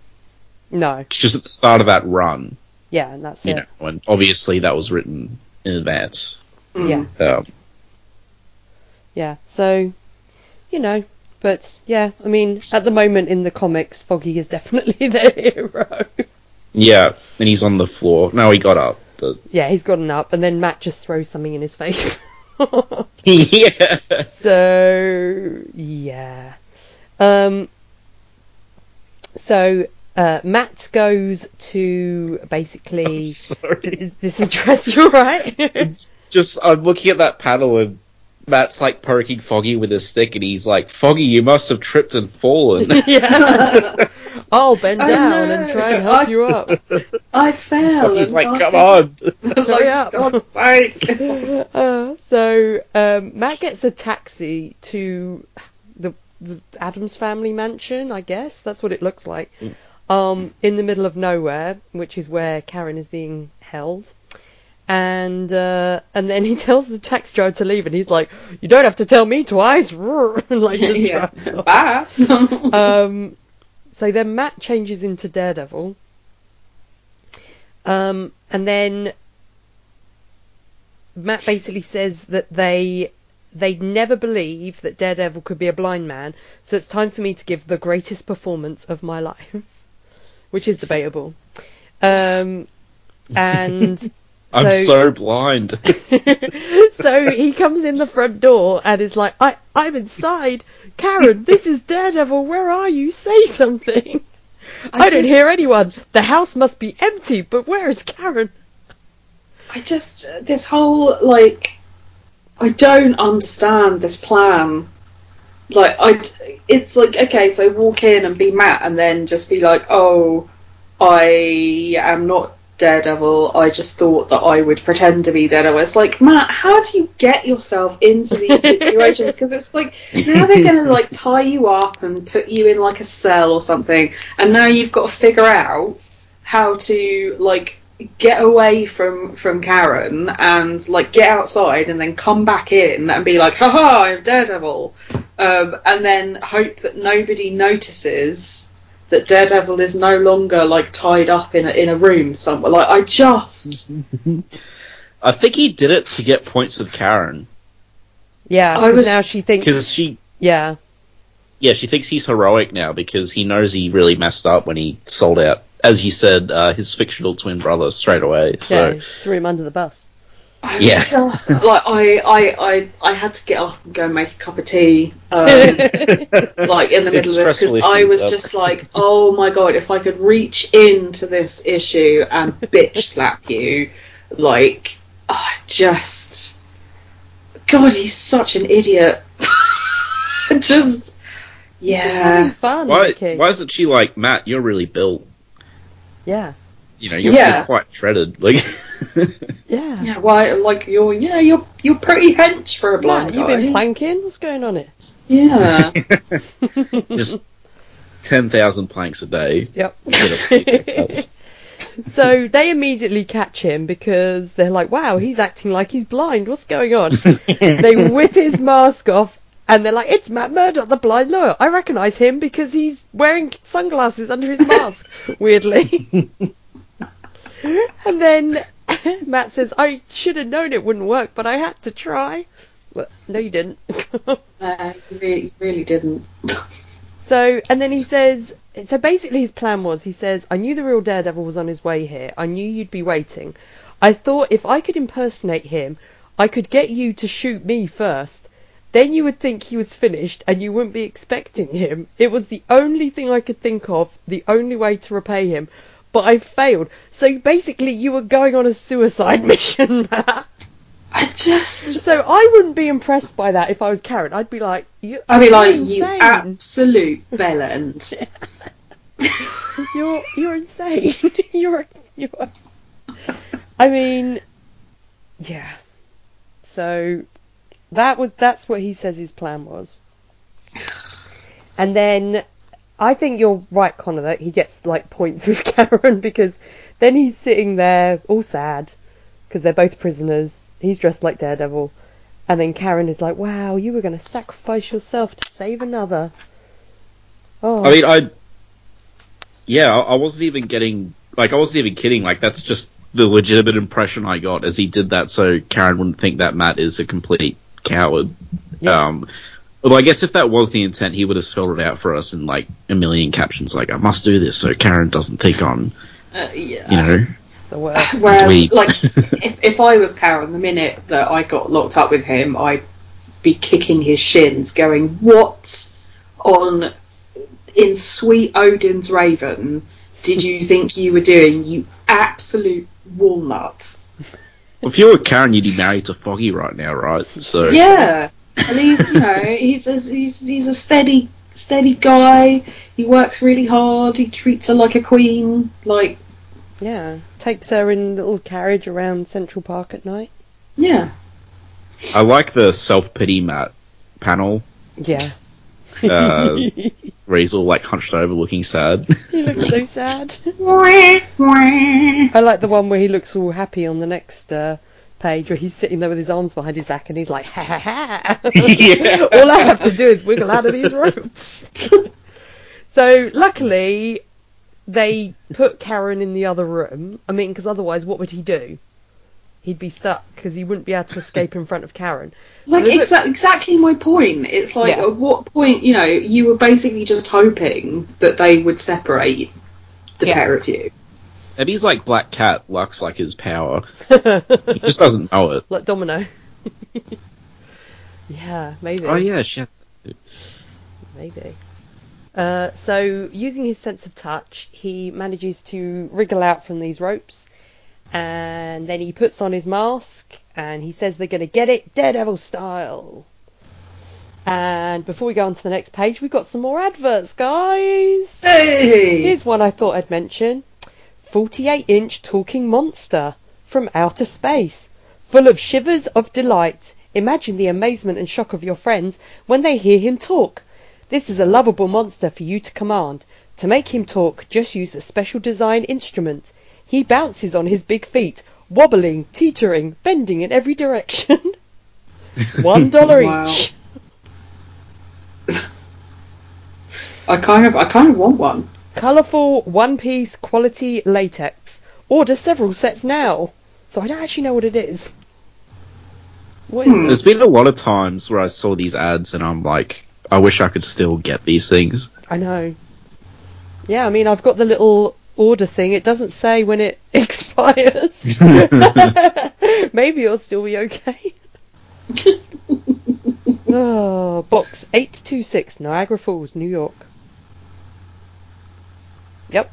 No, just at the start of that run, yeah, and that's you it. know, and obviously that was written in advance. Yeah, Um, yeah. So, you know, but yeah, I mean, at the moment in the comics, Foggy is definitely the hero. yeah, and he's on the floor. No, he got up, but yeah, he's gotten up, and then Matt just throws something in his face. yeah, So yeah. Um. So uh, Matt goes to basically. sorry. This is dress. You're right. It's just I'm looking at that panel and Matt's like poking Foggy with his stick, and he's like, "Foggy, you must have tripped and fallen." yeah. I'll bend Oh, down no. and try and help I- you up. I fell. He's and like, I "Come on!" like, Hurry up. God's sake. Uh, so um, Matt gets a taxi to the, the Addams family mansion. I guess that's what it looks like. Um, in the middle of nowhere, which is where Karen is being held. And uh, and then he tells the taxi driver to leave, and he's like, "You don't have to tell me twice," and like just yeah. drives off. Bye. Um, so then Matt changes into Daredevil. Um, and then Matt basically says that they they never believe that Daredevil could be a blind man, so it's time for me to give the greatest performance of my life, which is debatable. Um, and I'm so- so blind. so he comes in the front door and is like, I, I'm inside. Karen, this is Daredevil. Where are you? Say something. I, I don't just- hear anyone. The house must be empty, but where is Karen? I just this whole like I don't understand this plan. Like I, it's like okay, so walk in and be Matt, and then just be like, oh, I am not Daredevil. I just thought that I would pretend to be Daredevil. It's like Matt, how do you get yourself into these situations? Because it's like now they're gonna like tie you up and put you in like a cell or something, and now you've got to figure out how to like get away from from Karen and like get outside and then come back in and be like, haha, I'm Daredevil, um, and then hope that nobody notices that Daredevil is no longer like tied up in a, in a room somewhere. Like I just, I think he did it to get points with Karen Yeah, I because was- now she thinks. because she, Yeah, yeah, she thinks he's heroic now because he knows he really messed up when he sold out, as you said, uh, his fictional twin brother straight away. So yeah, threw him under the bus. I was Yeah. just like I, I I I had to get up and go and make a cup of tea. Um, like in the middle It's of this because I was so- just like, oh my god, if I could reach into this issue and bitch slap you, like, I just, God, he's such an idiot. just, yeah, fun, why, why isn't she like Matt? You're really built. Yeah, You know, you're, Yeah. you're quite shredded. Like, yeah. yeah. Why, like you're, yeah, you're you're pretty hench for a blind Matt, You've been planking? What's going on here? yeah, just ten thousand planks a day. Yep. so they immediately catch him because they're like, wow, he's acting like he's blind. What's going on? they whip his mask off and they're like, it's Matt Murdock, the blind lawyer. I recognise him because he's wearing sunglasses under his mask, weirdly. And then Matt says, I should have known it wouldn't work, but I had to try. Well, no, you didn't. uh, you really, you really didn't. So, and then he says, so basically his plan was, he says, I knew the real Daredevil was on his way here. I knew you'd be waiting. I thought if I could impersonate him, I could get you to shoot me first. Then you would think he was finished and you wouldn't be expecting him. It was the only thing I could think of, the only way to repay him. But I failed. So basically you were going on a suicide mission, Matt. I just, So I wouldn't be impressed by that if I was Karen. I'd be like, you, I mean, like you're you absolute bellend. You're you're insane. you're you're. I mean, yeah. So that was that's what he says his plan was. And then I think you're right, Connor, that he gets like points with Karen because then he's sitting there all sad because they're both prisoners. He's dressed like Daredevil. And then Karen is like, "Wow, you were going to sacrifice yourself to save another." Oh, I mean, I, yeah, I wasn't even getting like I wasn't even kidding. Like that's just the legitimate impression I got as he did that, so Karen wouldn't think that Matt is a complete coward. Yeah. Um, although I guess if that was the intent, he would have spelled it out for us in like a million captions, like I must do this so Karen doesn't think I'm, Uh, yeah. you know, the worst. Whereas, Dweeb. like, if, if I was Karen, the minute that I got locked up with him, I'd be kicking his shins, going, "What on in sweet Odin's Raven did you think you were doing? You absolute walnut." if you were Karen, you'd be married to Foggy right now, right? So Yeah, and he's you know he's a, he's he's a steady steady guy. He works really hard. He treats her like a queen. Like Yeah, takes her in a little carriage around Central Park at night. yeah, I like the self pity Matt panel Yeah. uh, where he's all like hunched over, looking sad. he looks so sad. Wah, wah. I like the one where he looks all happy on the next uh, page, where he's sitting there with his arms behind his back and he's like, ha ha ha. Yeah. all I have to do is wiggle out of these ropes. so luckily, they put Karen in the other room. I mean, because otherwise, what would he do? He'd be stuck because he wouldn't be able to escape in front of Karen. Like So they put- exactly my point. It's like Yeah. at what point you know you were basically just hoping that they would separate the Yeah. pair of you. Maybe he's like Black Cat, Lux like his power. He just doesn't know it. like Domino. yeah, maybe. Oh yeah, she has. Maybe. Uh, so, using his sense of touch, he manages to wriggle out from these ropes, and then he puts on his mask, and he says they're going to get it Daredevil style. And before we go on to the next page, we've got some more adverts, guys. Hey, Here's one I thought I'd mention 48 inch talking monster from outer space, full of shivers of delight. Imagine the amazement and shock of your friends when they hear him talk. This is a lovable monster for you to command. To make him talk, just use a special design instrument. He bounces on his big feet, wobbling, teetering, bending in every direction. One dollar each. I kind of I kind of want one. Colourful one piece quality latex. Order several sets now. So I don't actually know what it is. What is Hmm. it? There's been a lot of times where I saw these ads and I'm like, I wish I could still get these things. I know. Yeah, I mean, I've got the little order thing. It doesn't say when it expires. Maybe it'll still be okay. oh, box 826, Niagara Falls, New York. Yep.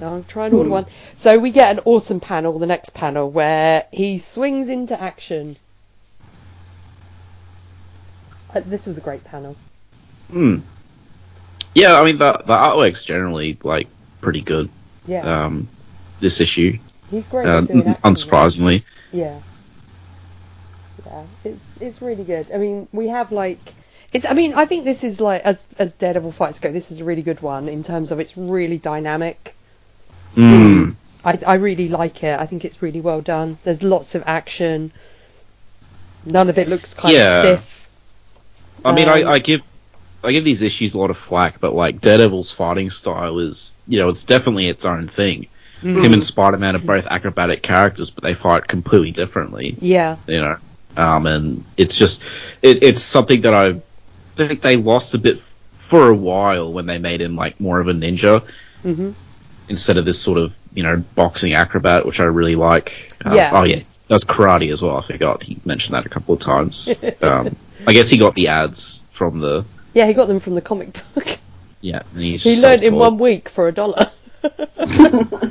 I'll try and order one. So we get an awesome panel, the next panel, where he swings into action. Uh, this was a great panel. Hmm. Yeah, I mean the the artwork's generally like pretty good. Yeah, Um, this issue, he's great uh, at doing action. unsurprisingly. Yeah. Yeah, it's it's really good. I mean, we have like it's. I mean, I think this is like as as Daredevil fights go. This is a really good one in terms of it's really dynamic. Mm. I I really like it. I think it's really well done. There's lots of action. None of it looks kind Yeah. of stiff. I mean, Um, I, I give I give these issues a lot of flack, but like Daredevil's fighting style is, you know, it's definitely its own thing. Mm. Him and Spider Man are both acrobatic characters, but they fight completely differently. Yeah. You know, um, and it's just it, it's something that I think they lost a bit for a while when they made him like more of a ninja Mhm. instead of this sort of you know boxing acrobat, which I really like. Uh, Yeah. Oh yeah, does karate as well. I forgot he mentioned that a couple of times. um, I guess he got the ads from the Yeah, he got them from the comic book. yeah. And he's he learned in one week for a dollar.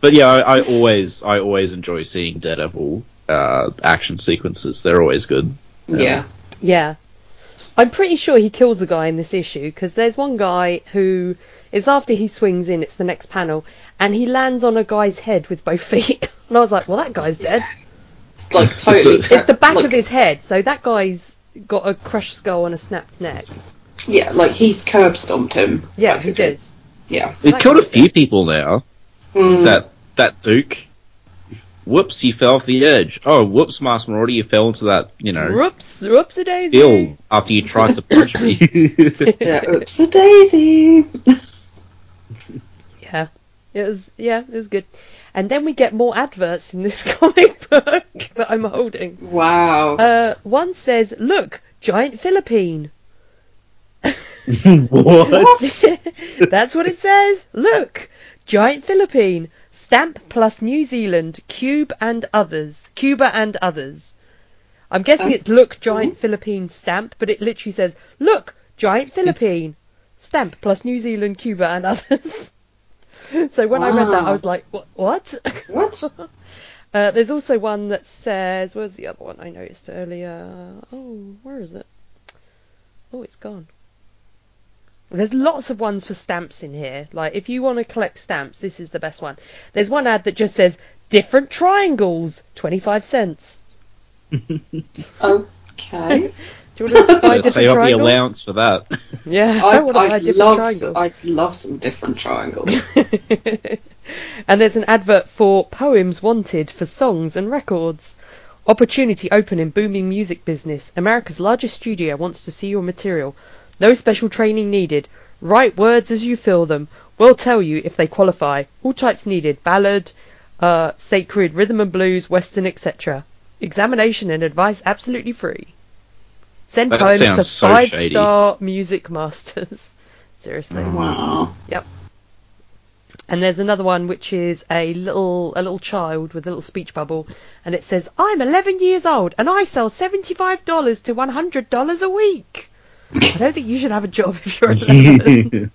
But yeah, I, I always I always enjoy seeing Daredevil uh, action sequences. They're always good. Yeah. Yeah. I'm pretty sure he kills a guy in this issue because there's one guy who is after he swings in, it's the next panel, and he lands on a guy's head with both feet. And I was like, well, that guy's dead. It's like totally. It's It's the back like, of his head, so that guy's got a crushed skull and a snapped neck. Yeah, like he curb stomped him. Yeah, basically. he did. Yeah. They've that killed a few dead. people now. Mm. That that Duke. Whoops, he fell off the edge. Oh, whoops, Masked Marauder, you fell into that, you know, Whoops, whoops a daisy. hill after you tried to punch me. Yeah, oops a daisy. Yeah, it was. Yeah, it was good. And then we get more adverts in this comic book that I'm holding. Wow. Uh, one says, "Look, giant Philippine." what? That's what it says. Look, giant Philippine, stamp plus New Zealand, cube and others, Cuba and others. I'm guessing Um, it's look giant Philippine stamp, but it literally says look giant Philippine stamp plus New Zealand, Cuba and others. so when I read that, I was like, what? What? What? Uh, there's also one that says, where's the other one I noticed earlier? Oh, where is it? Oh, it's gone. There's lots of ones for stamps in here. Like, if you want to collect stamps, this is the best one. There's one ad that just says, different triangles, 25 cents. Okay. Do you want to buy different Save up the triangles? allowance for that. Yeah, I, I want to buy I different love triangles. I love some different triangles. and there's an advert for Poems Wanted for songs and records. Opportunity open in booming music business. America's largest studio wants to see your material. No special training needed. Write words as you feel them. We'll tell you if they qualify. All types needed. Ballad, uh, sacred, rhythm and blues, western, etc. Examination and advice absolutely free. Send That poems to so five shady. star music masters. Seriously. wow. Yep. And there's another one which is a little a little child with a little speech bubble, and it says, "I'm 11 years old and I sell $75 to $100 a week." I don't think you should have a job if you're 11.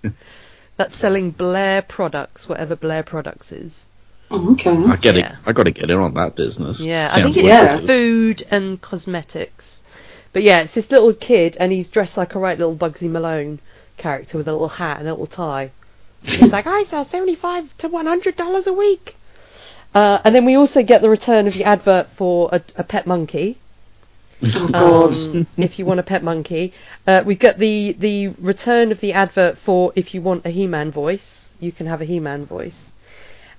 That's selling Blair products, whatever Blair products is. Okay. I get Yeah. it. I got to get in on that business. Yeah, I think it's Yeah. food and cosmetics. But yeah, it's this little kid, and he's dressed like a right little Bugsy Malone character with a little hat and a little tie. He's like, I sell seventy-five to one hundred dollars a week. Uh, and then we also get the return of the advert for a, a pet monkey. Oh god. Um, if you want a pet monkey, uh, we get the the return of the advert for if you want a He-Man voice, you can have a He-Man voice,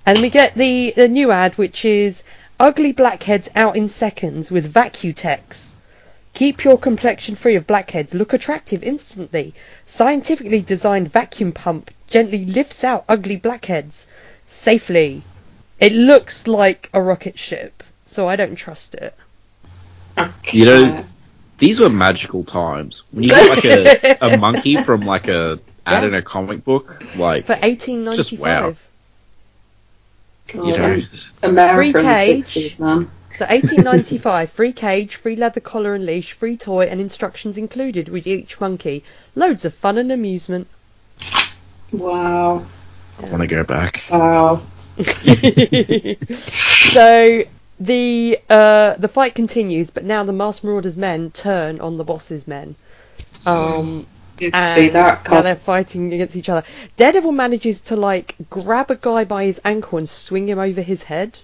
and we get the the new ad which is ugly blackheads out in seconds with Vacutex. Keep your complexion free of blackheads. Look attractive instantly. Scientifically designed vacuum pump gently lifts out ugly blackheads safely. It looks like a rocket ship, so I don't trust it. Okay. You know, these were magical times. When you get like a, a monkey from like a ad Yeah. in a comic book, like For 1895. Just wow. God, you know, America in the Free cage. 60s, man. So 1895, free cage, free leather collar and leash, free toy and instructions included with each monkey. Loads of fun and amusement. Wow. I want to go back. Wow. so the uh, the fight continues, but now the Masked Marauders men turn on the boss's men. Um, Did and see that. now they're fighting against each other. Daredevil manages to like grab a guy by his ankle and swing him over his head.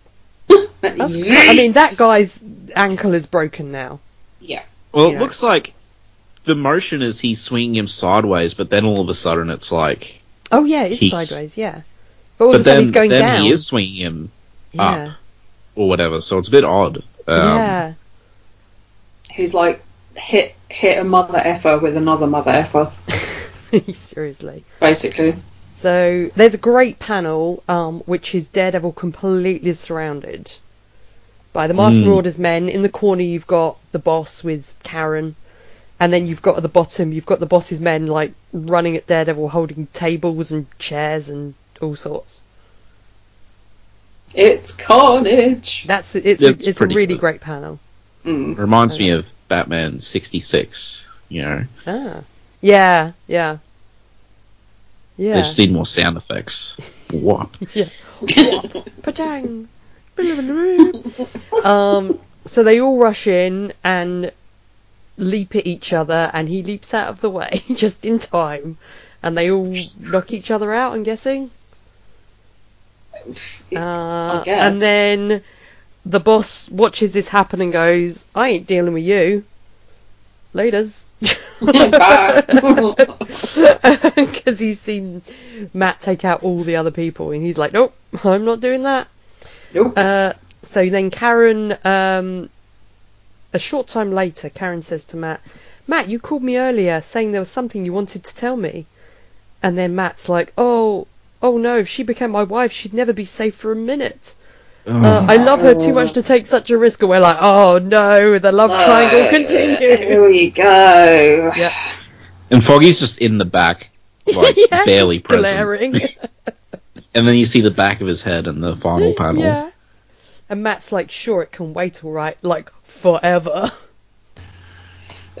That's quite- I mean, that guy's ankle is broken now. Yeah. Well, it Yeah. looks like the motion is he's swinging him sideways, but then all of a sudden it's like. Oh yeah, it's He's- sideways, yeah. But all but of a sudden then, he's going then down. he is swinging him yeah. up. Or whatever, so it's a bit odd. Um, yeah. He's like hit hit a mother effer with another mother effer, Seriously. basically. So there's a great panel, um, which is Daredevil completely surrounded by the Masked Mm. Men. In the corner, you've got the boss with Karen, and then you've got at the bottom, you've got the boss's men like running at Daredevil, holding tables and chairs and all sorts. It's carnage. That's it's It's a, it's a really good. great panel. Mm. Reminds me of Batman 66, you know. Ah, yeah, yeah, Yeah. They yeah. just need more sound effects. What? Yeah. Patang. um, so they all rush in and leap at each other, and he leaps out of the way just in time, and they all knock each other out. I'm guessing. Uh, and then the boss watches this happen and goes, "I ain't dealing with you." Laters. Because he's seen Matt take out all the other people, and he's like, "Nope, I'm not doing that." nope. Uh, so then Karen, um, a short time later, Karen says to Matt, Matt, you called me earlier saying there was something you wanted to tell me. And then Matt's like, oh, oh no, if she became my wife, she'd never be safe for a minute. Uh, I love her too much to take such a risk. And we're like, oh no, the love triangle continues. Here we go. Yeah. And Foggy's just in the back, like Yeah, barely just present. glaring. And then you see the back of his head in the final panel. yeah. And Matt's like, sure, it can wait, all right, like forever.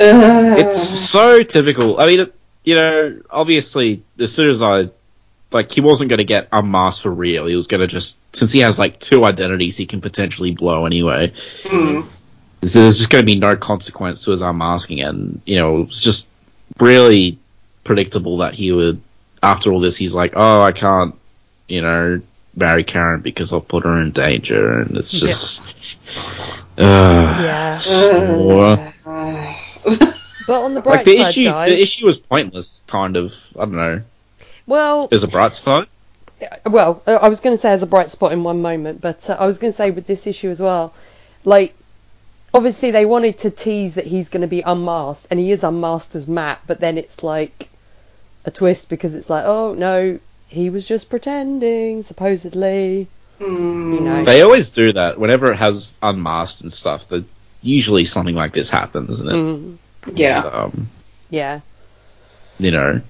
Uh, It's so typical. I mean, it, you know, obviously, as soon as I like, he wasn't going to get unmasked for real. He was going to just since he has like two identities, he can potentially blow anyway. mm. So there's just going to be no consequence to his unmasking, and you know, it's just really predictable that he would. After all this, he's like, "Oh, I can't, you know, marry Karen because I'll put her in danger," and it's Yeah. just, uh, Yeah. so- But on the bright Like the side, issue, guys. the issue was pointless. Kind of. I don't know. Well, There's a bright spot. well, I was going to say as a bright spot in one moment, but uh, I was going to say with this issue as well, like obviously they wanted to tease that he's going to be unmasked, and he is unmasked as Matt, but then it's like a twist because it's like, oh no, he was just pretending, supposedly. Hmm. You know. They always do that whenever it has unmasked and stuff. That usually something like this happens, isn't it? Mm, Yeah. So, um, yeah. you know.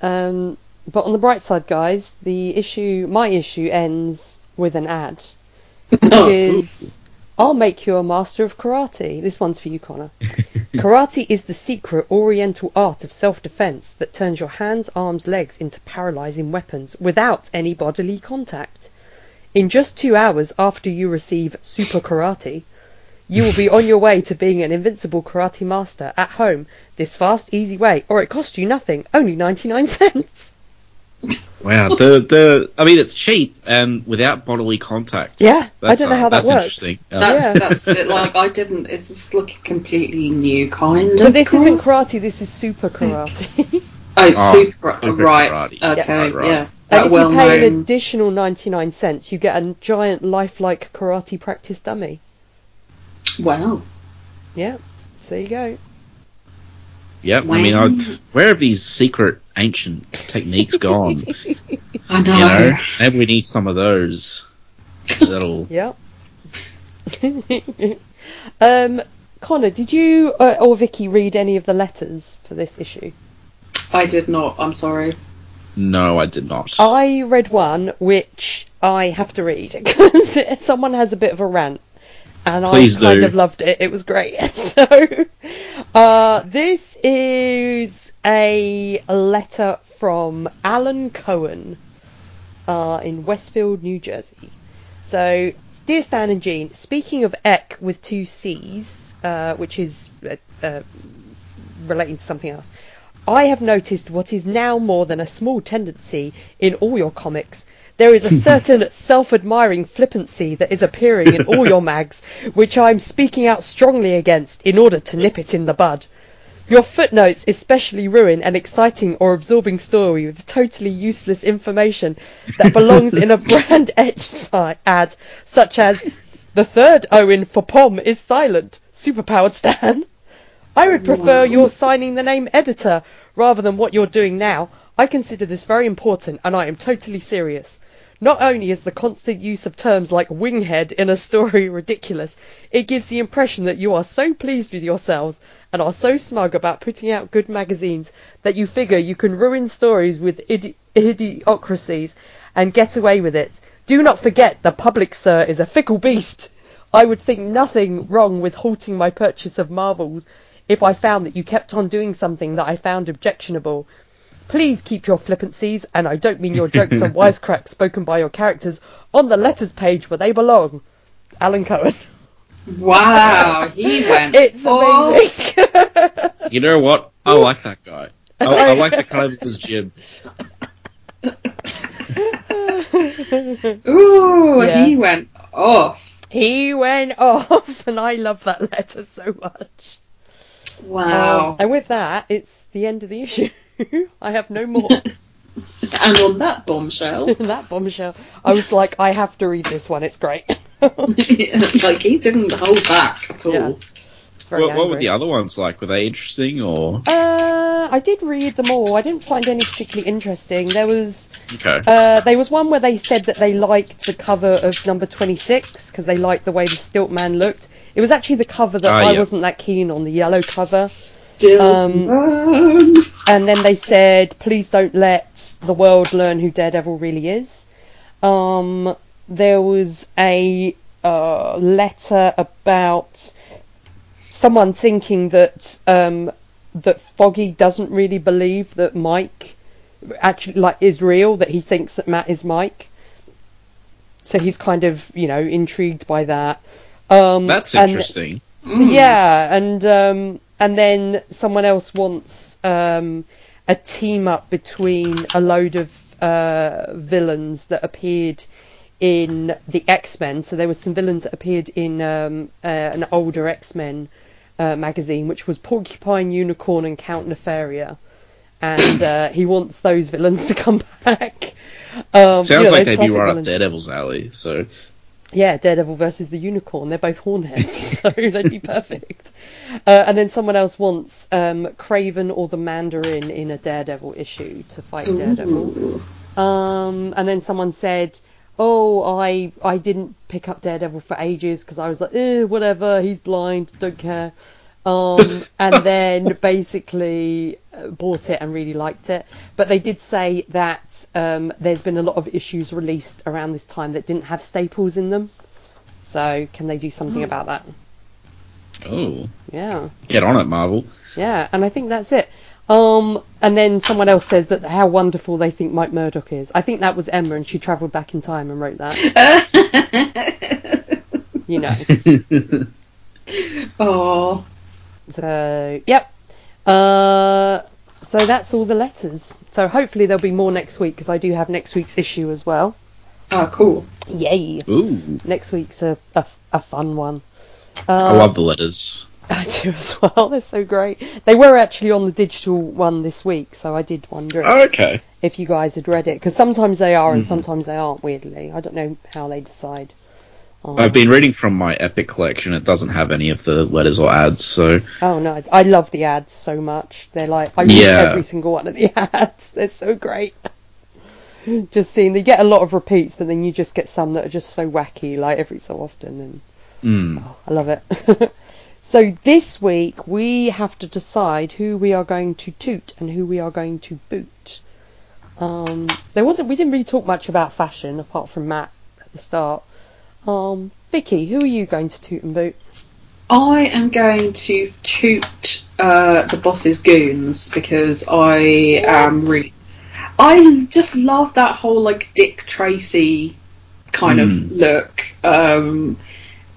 Um, but on the bright side, guys, the issue, my issue, ends with an ad, which is, "I'll make you a master of karate." This one's for you, Connor. karate is the secret Oriental art of self-defense that turns your hands, arms, legs into paralyzing weapons without any bodily contact. In just two hours after you receive Super Karate, you will be on your way to being an invincible karate master at home this fast, easy way, or it costs you nothing, only 99 cents. Wow, the the I mean it's cheap and without bodily contact. Yeah, I don't know uh, how that that's works. interesting. Yeah. That's Yeah. that's it. Like I didn't. It's just like a completely new kind But of. this isn't karate. karate, this is super karate. Oh, Oh, super, super right. karate. Okay, Right, right. yeah. and That if well you pay an additional 99 cents, you get a giant lifelike karate practice dummy. Wow. Yeah, so there you go. Yep. I mean, I'd, where are these secret ancient techniques gone? I know. know, maybe we need some of those. That'll. Yep. um, Connor, did you uh, or Vicky read any of the letters for this issue? I did not. I'm sorry. No, I did not. I read one which I have to read because someone has a bit of a rant, and Please I kind do. of loved it. It was great. So, uh, this is a letter from Alan Cohen uh, in Westfield, New Jersey. So, dear Stan and Gene, speaking of Eck with two C's, uh, which is uh, uh, relating to something else. I have noticed what is now more than a small tendency in all your comics. There is a certain self admiring flippancy that is appearing in all your mags, which I am speaking out strongly against in order to nip it in the bud. Your footnotes especially ruin an exciting or absorbing story with totally useless information that belongs in a brand edge si- ad, such as the third Owen for Pom is silent, superpowered Stan. I would prefer your signing the name editor rather than what you're doing now. I consider this very important and I am totally serious. Not only is the constant use of terms like winghead in a story ridiculous, it gives the impression that you are so pleased with yourselves and are so smug about putting out good magazines that you figure you can ruin stories with idi- idiocracies and get away with it. Do not forget the public, sir, is a fickle beast. I would think nothing wrong with halting my purchase of Marvels if I found that you kept on doing something that I found objectionable. Please keep your flippancies, and I don't mean your jokes and wisecracks spoken by your characters, on the letters page where they belong. Alan Cohen. Wow, he went. It's off. amazing. You know what? I like that guy. I, I like the kind of his jib. Ooh, Yeah. he went off. he went off, and I love that letter so much. Wow. Um, and with that, it's the end of the issue. I have no more. and on that bombshell, that bombshell. I was like, I have to read this one. It's great. like he didn't hold back at all. Yeah. It's What, what were the other ones like? Were they interesting or? Uh, I did read them all. I didn't find any particularly interesting. There was Okay. uh, there was one where they said that they liked the cover of number 26 because they liked the way the Stilt Man looked. It was actually the cover that Ah, I yeah. wasn't that keen on, the yellow cover. Still Um, And then they said, please don't let the world learn who Daredevil really is. Um, there was a uh, letter about someone thinking that um, that Foggy doesn't really believe that Mike actually like is real. That he thinks that Matt is Mike. So he's kind of you know intrigued by that. Um, That's and- interesting. mm. yeah, and um, and then someone else wants um, a team up between a load of uh, villains that appeared in the X Men. So there were some villains that appeared in um, uh, an older X Men uh, magazine, which was Porcupine, Unicorn, and Count Nefaria, and uh, he wants those villains to come back. Um, Sounds you know, like they'd be right up. Daredevil's alley. So Yeah, Daredevil versus the Unicorn. They're both hornheads, so they'd be perfect. Uh, and then someone else wants um, Kraven or the Mandarin in a Daredevil issue to fight Daredevil. Um, and then someone said, "Oh, I I didn't pick up Daredevil for ages because I was like, eh, whatever, he's blind, don't care." Um, and then basically uh, bought it and really liked it. But they did say that um, there's been a lot of issues released around this time that didn't have staples in them. So can they do something about that? Oh, Yeah. get on it, Marvel. Yeah, and I think that's it. Um, and then someone else says that how wonderful they think Mike Murdock is. I think that was Emma, and she travelled back in time and wrote that. You know. Oh, So, yep. Uh, so that's all the letters. So hopefully there'll be more next week because I do have next week's issue as well. oh, cool. Yay! Ooh, Next week's a a, a fun one. I love the letters. I do as well. They're so great. They were actually on the digital one this week, so I did wonder. Oh, okay. if you guys had read it because sometimes they are and Mhm. sometimes they aren't weirdly i don't know how they decide um, I've been reading from my Epic collection. It doesn't have any of the letters or ads, so oh no I- i love the ads so much they're like i read Yeah. every single one of the ads they're so great just seeing they get a lot of repeats but then you just get some that are just so wacky like every so often and mm. oh, i love it so this week we have to decide who we are going to toot and who we are going to boot um, there wasn't we didn't really talk much about fashion apart from matt at the start um, Vicky, who are you going to toot and boot? I am going to toot uh, the boss's goons because I am really. I just love that whole like Dick Tracy kind Mm. of look. Um,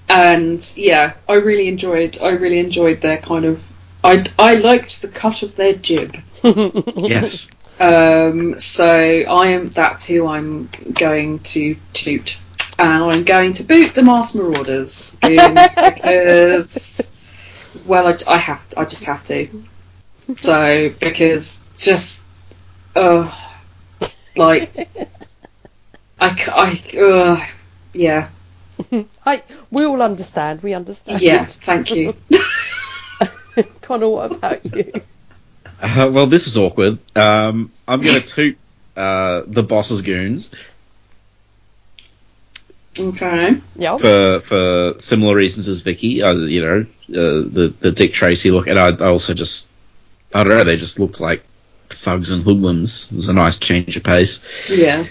and yeah, I really enjoyed. I really enjoyed their kind of. I I liked the cut of their jib. yes. Um, so I am. That's who I'm going to toot, and I'm going to boot the Masked Marauders because, well, I, I have. To, I just have to. So because just, uh, like, I uh, yeah, I, we all understand. We understand. yeah. Thank you. Connor, what about you? Uh, well, this is awkward. Um, I'm going to toot uh, the boss's goons Okay. Yeah. for for similar reasons as Vicky. Uh, you know, uh, the the Dick Tracy look, and I, I also just I don't know. They just looked like thugs and hoodlums. It was a nice change of pace. Yeah.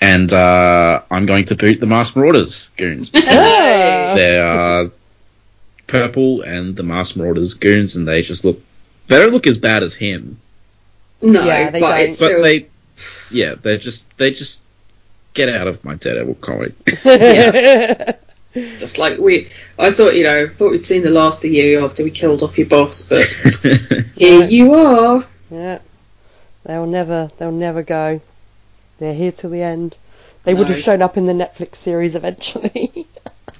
And uh, I'm going to boot the Masked Marauders goons. They are purple and the Masked Marauders goons, and they just look. They don't look as bad as him, No, Yeah, they but don't. but they, yeah, they just they just get out of my Daredevil comic. Just like we, I thought, you know, thought we'd seen the last of you after we killed off your boss, but here you are. yeah. They'll never. They'll never go. They're here till the end. They would have shown up in the Netflix series eventually.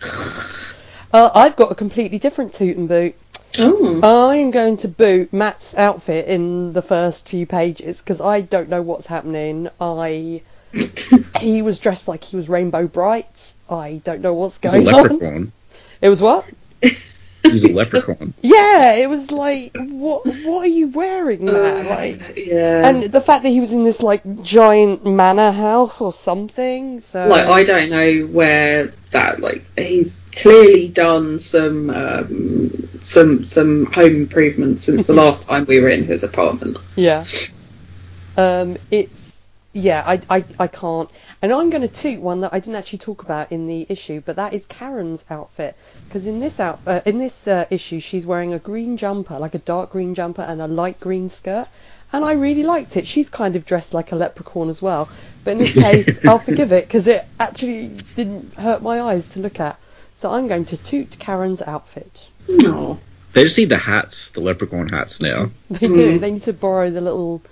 uh, I've got a completely different toot and boot. I am going to boot Matt's outfit in the first few pages because I don't know what's happening. I he was dressed like he was Rainbow Brite. I don't know what's going on. It was what? He's a leprechaun. Yeah, it was like what what are you wearing, Matt? Uh, Like yeah. and the fact that he was in this like giant manor house or something. So like I don't know where that like he's clearly done some um, some some home improvements since the last time we were in his apartment. Yeah. Um, it's yeah, I, I I can't, and I'm going to toot one that I didn't actually talk about in the issue, but that is Karen's outfit because in this out uh, in this uh, issue she's wearing a green jumper, like a dark green jumper and a light green skirt, and I really liked it. She's kind of dressed like a leprechaun as well, but in this case I'll forgive it because it actually didn't hurt my eyes to look at. So I'm going to toot Karen's outfit. No. They just need the hats, the leprechaun hats now. They do. Mm. They need to borrow the little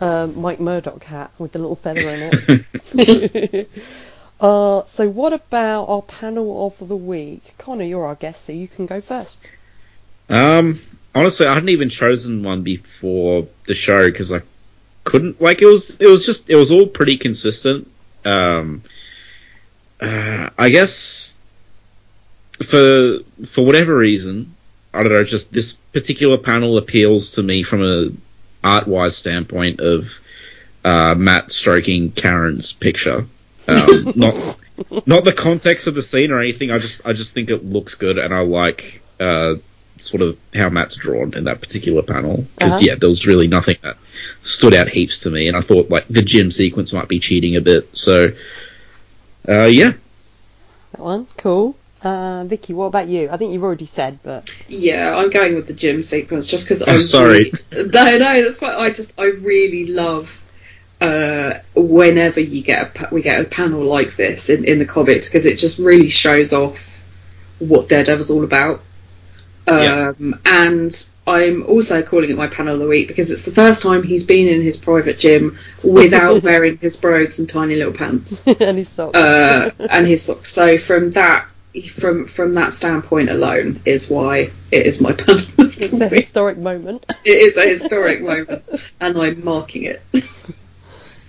um, Mike Murdock hat with the little feather in it. uh, so what about our panel of the week? Connor, you're our guest, so you can go first. Um, honestly, I hadn't even chosen one before the show because I couldn't. Like, it was it was just it was all pretty consistent. Um, uh, I guess for for whatever reason, I don't know. Just this particular panel appeals to me from a art wise standpoint of uh, Matt stroking Karen's picture. Um, not not the context of the scene or anything. I just I just think it looks good, and I like uh, sort of how Matt's drawn in that particular panel. Because Uh-huh. yeah, there was really nothing that stood out heaps to me, and I thought like the gym sequence might be cheating a bit. So uh, yeah, That one, cool. Uh, Vicky, what about you? I think you've already said, but Yeah, I'm going with the gym sequence just because Oh, I'm sorry. Really, no, no, that's why I just I really love uh, whenever you get a we get a panel like this in, in the comics because it just really shows off what Daredevil's all about. Yeah. Um, and I'm also calling it my panel of the week because it's the first time he's been in his private gym without wearing his brogues and tiny little pants and his socks. uh, and his socks. So from that, from from that standpoint alone, is why it is my panel. Of it's a historic moment. It is a historic moment, and I'm marking it.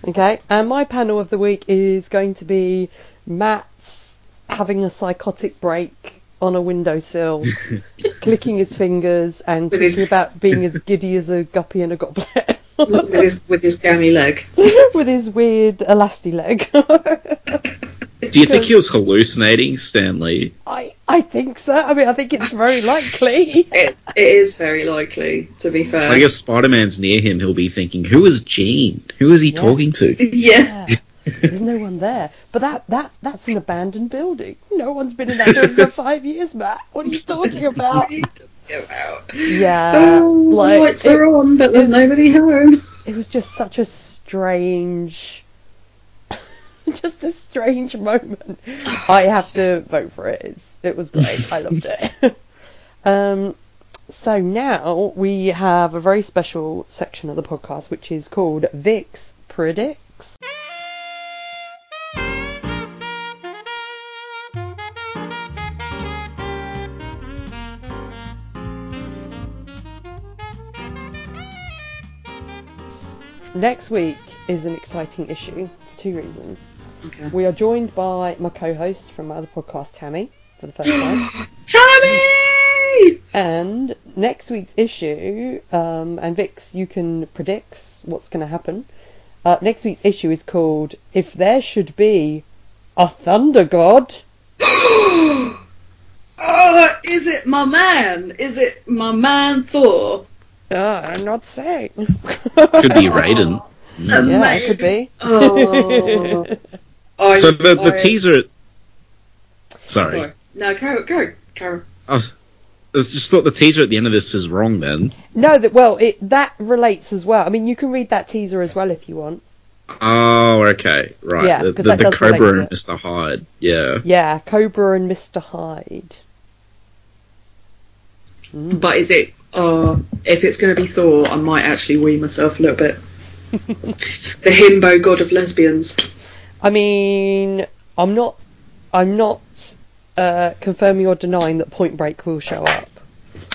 Okay, and my panel of the week is going to be Matt's having a psychotic break on a windowsill, clicking his fingers and With talking his- about being as giddy as a guppy in a goblet. with his with his gammy leg. With his weird elasti leg. do you think he was hallucinating, Stan Lee? I I think so. I mean, I think it's very likely. It, it is very likely, to be fair. I guess Spider Man's near him. He'll be thinking, "Who is Gene? Who is he Yeah. talking to?" yeah. Yeah. There's no one there. But that, that that's an abandoned building. No one's been in that building for five years, Matt. What are you talking about? What you talking about? Yeah, Oh, like, the lights it- are on, but there's it's- nobody home. It was just such a strange, just a strange moment. I have to vote for it. It's, it was great. I loved it. um, so now we have a very special section of the podcast, which is called Vix Predicts. Next week is an exciting issue two reasons. Okay. We are joined by my co-host from my other podcast, Tammy, for the first time. Tammy! And next week's issue, um, and Vix, you can predict what's going to happen. Uh, next week's issue is called "If There Should Be a Thunder God." Oh, is it my man? Is it my man Thor? Uh, I'm not saying. Could be Raiden. Um, yeah, it could be. Oh. I, So the, the teaser. Sorry. Sorry. No, go, go, Carol. I, was, I just thought the teaser at the end of this is wrong. Then. no, that well, it that relates as well. I mean, you can read that teaser as well if you want. Oh, okay, right. Yeah, the 'cause the, that the does relate Cobra and. Mr. Hyde. Yeah. Yeah, Cobra and Mr. Hyde. Mm. But is it? Uh, if it's going to be Thor, I might actually wee myself a little bit. The himbo god of lesbians. I mean, I'm not, I'm not uh, confirming or denying that Point Break will show up,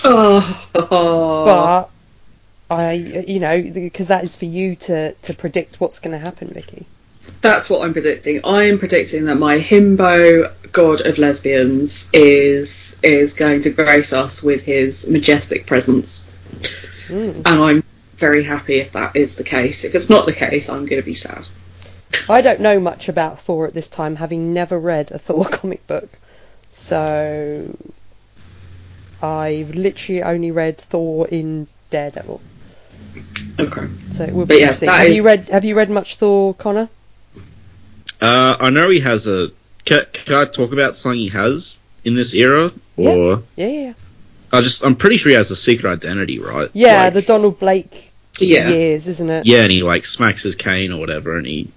Oh, but I, you know, because that is for you to to predict what's going to happen, Vicky. that's what I'm predicting. I'm predicting that my himbo god of lesbians is is going to grace us with his majestic presence, Mm. and I'm very happy if that is the case. If it's not the case, I'm going to be sad. I don't know much about Thor at this time, having never read a Thor comic book, so I've literally only read Thor in Daredevil. Okay. So it will be yeah, interesting. that Have is- you read Have you read much Thor, Connor? Uh, I know he has a. Can, can I talk about something he has in this era? Yeah. Or Yeah, yeah, yeah. I just I'm pretty sure he has a secret identity, right? Yeah, Like- the Donald Blake Yeah. years, isn't it? yeah, and he like smacks his cane or whatever, and he,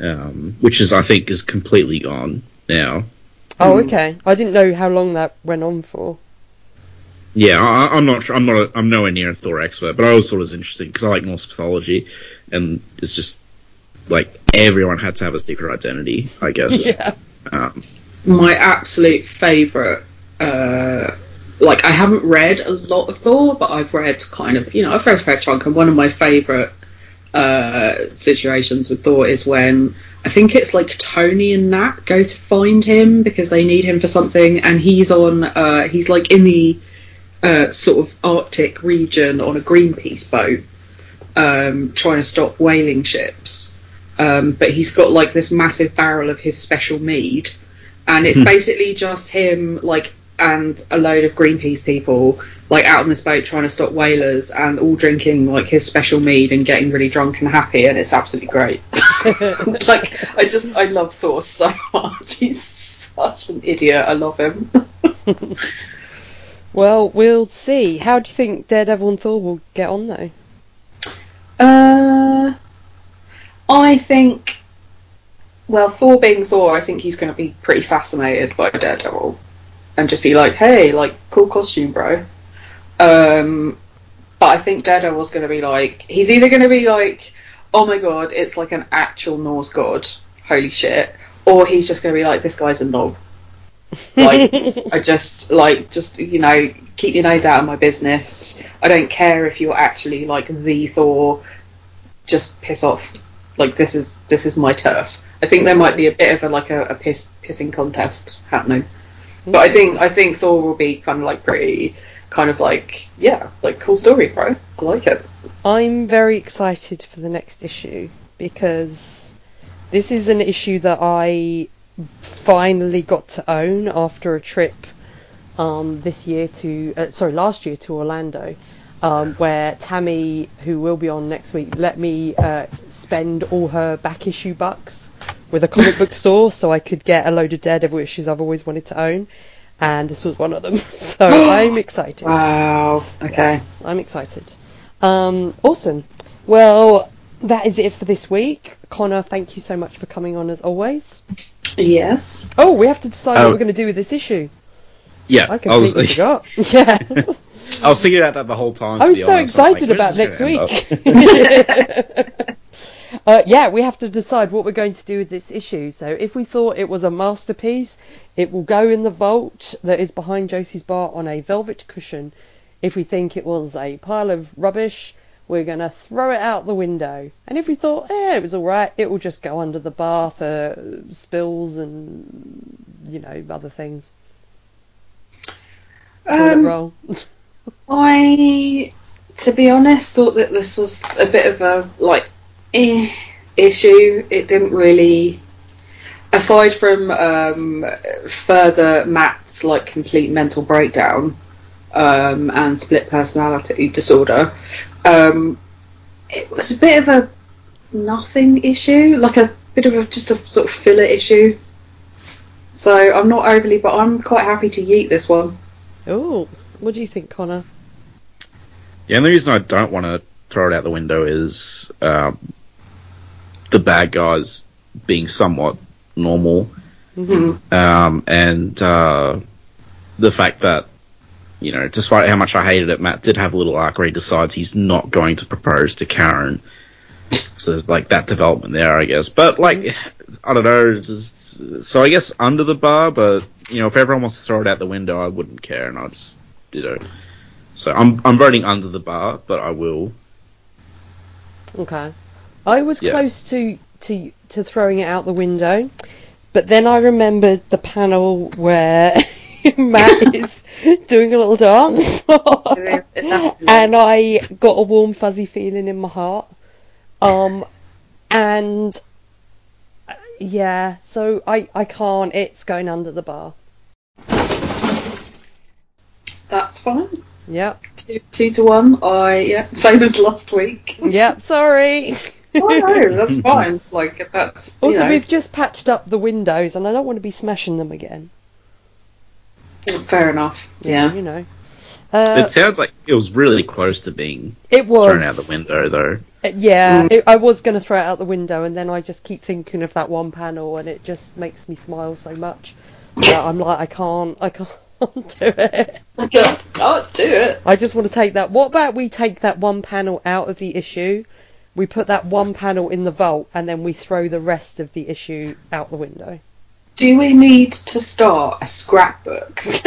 um, which is I think is completely gone now. Oh, Mm. okay. I didn't know how long that went on for. Yeah, I, I'm not. sure- I'm not. A, I'm nowhere near a Thor expert, but I always thought it was interesting because I like Norse mythology, and it's just like everyone had to have a secret identity, I guess. Yeah. Um, my absolute favourite uh, like I haven't read a lot of Thor, but I've read kind of you know I've read a fair chunk, and one of my favourite uh, situations with Thor is when I think it's like Tony and Nat go to find him because they need him for something, and he's on uh, he's like in the uh, sort of Arctic region on a Greenpeace boat, um, trying to stop whaling ships. Um, but he's got like this massive barrel of his special mead, and it's basically just him like and a load of Greenpeace people like out on this boat trying to stop whalers and all drinking like his special mead and getting really drunk and happy, and it's absolutely great. like I just I love Thor so much. He's such an idiot. I love him. Well, we'll see. How do you think Daredevil and Thor will get on though? Uh, I think, well, Thor being Thor, I think he's going to be pretty fascinated by Daredevil and just be like, hey, like, cool costume, bro. Um, but I think Daredevil's going to be like, he's either going to be like, oh my god, it's like an actual Norse god, holy shit, or he's just going to be like, this guy's a knob. like I just like just you know keep your nose out of my business. I don't care if you're actually like the Thor. Just piss off. Like this is this is my turf. I think there might be a bit of a like a, a piss pissing contest happening. But I think I think Thor will be kind of like pretty kind of like yeah like cool story, bro. I like it. I'm very excited for the next issue because this is an issue that I finally got to own after a trip um, this year to uh, sorry last year to Orlando, um, where Tammy, who will be on next week, let me uh, spend all her back issue bucks with a comic book store so I could get a load of Daredevil issues I've always wanted to own, and this was one of them. So I'm excited. Wow. Okay. Yes, I'm excited. Um, awesome. Well, that is it for this week. Connor, thank you so much for coming on as always. Yes. Oh, we have to decide Oh. what we're going to do with this issue. Yeah, I I was, completely forgot. Yeah. I was thinking about that the whole time. I was so honest. I'm like, excited about next week. uh, yeah, we have to decide what we're going to do with this issue. So if we thought it was a masterpiece, it will go in the vault that is behind Josie's bar on a velvet cushion. If we think it was a pile of rubbish, we're going to throw it out the window. And if we thought, eh, it was alright, it will just go under the bar for spills and, you know, other things. Um, roll. I, to be honest, thought that this was a bit of a like eh, issue. It didn't really, aside from um, further Matt's like complete mental breakdown um, and split personality disorder. Um, it was a bit of a nothing issue, like a bit of a just a sort of filler issue. So I'm not overly, but I'm quite happy to yeet this one. Oh, what do you think, Connor? Yeah, and the reason I don't want to throw it out the window is um, the bad guys being somewhat normal, Mm-hmm. um, and uh, the fact that you know, despite how much I hated it, Matt did have a little arc where he decides he's not going to propose to Karen. So there's like that development there, I guess. But like, I don't know. Just, so I guess under the bar, but you know, if everyone wants to throw it out the window, I wouldn't care, and I'll just, you know. So I'm I'm voting under the bar, but I will. Okay. I was Yeah. close to, to to throwing it out the window, but then I remembered the panel where Matt is doing a little dance, and I got a warm fuzzy feeling in my heart. Um, and uh, yeah, so I I can't. It's going under the bar. That's fine. Yep. Two, two to one. I yeah, same as last week. Yep. Sorry. Oh no, that's fine. Like that's you Also, know, we've just patched up the windows, and I don't want to be smashing them again. fair enough. Yeah. You know. Uh, it sounds like it was really close to being it was thrown out the window, though. Uh, Yeah, Mm. it, I was going to throw it out the window, and then I just keep thinking of that one panel, and it just makes me smile so much that I'm like, I can't, I can't do it. I can't, can't do it. I just want to take that. What about we take that one panel out of the issue? We put that one panel in the vault, and then we throw the rest of the issue out the window. Do we need to start a scrapbook?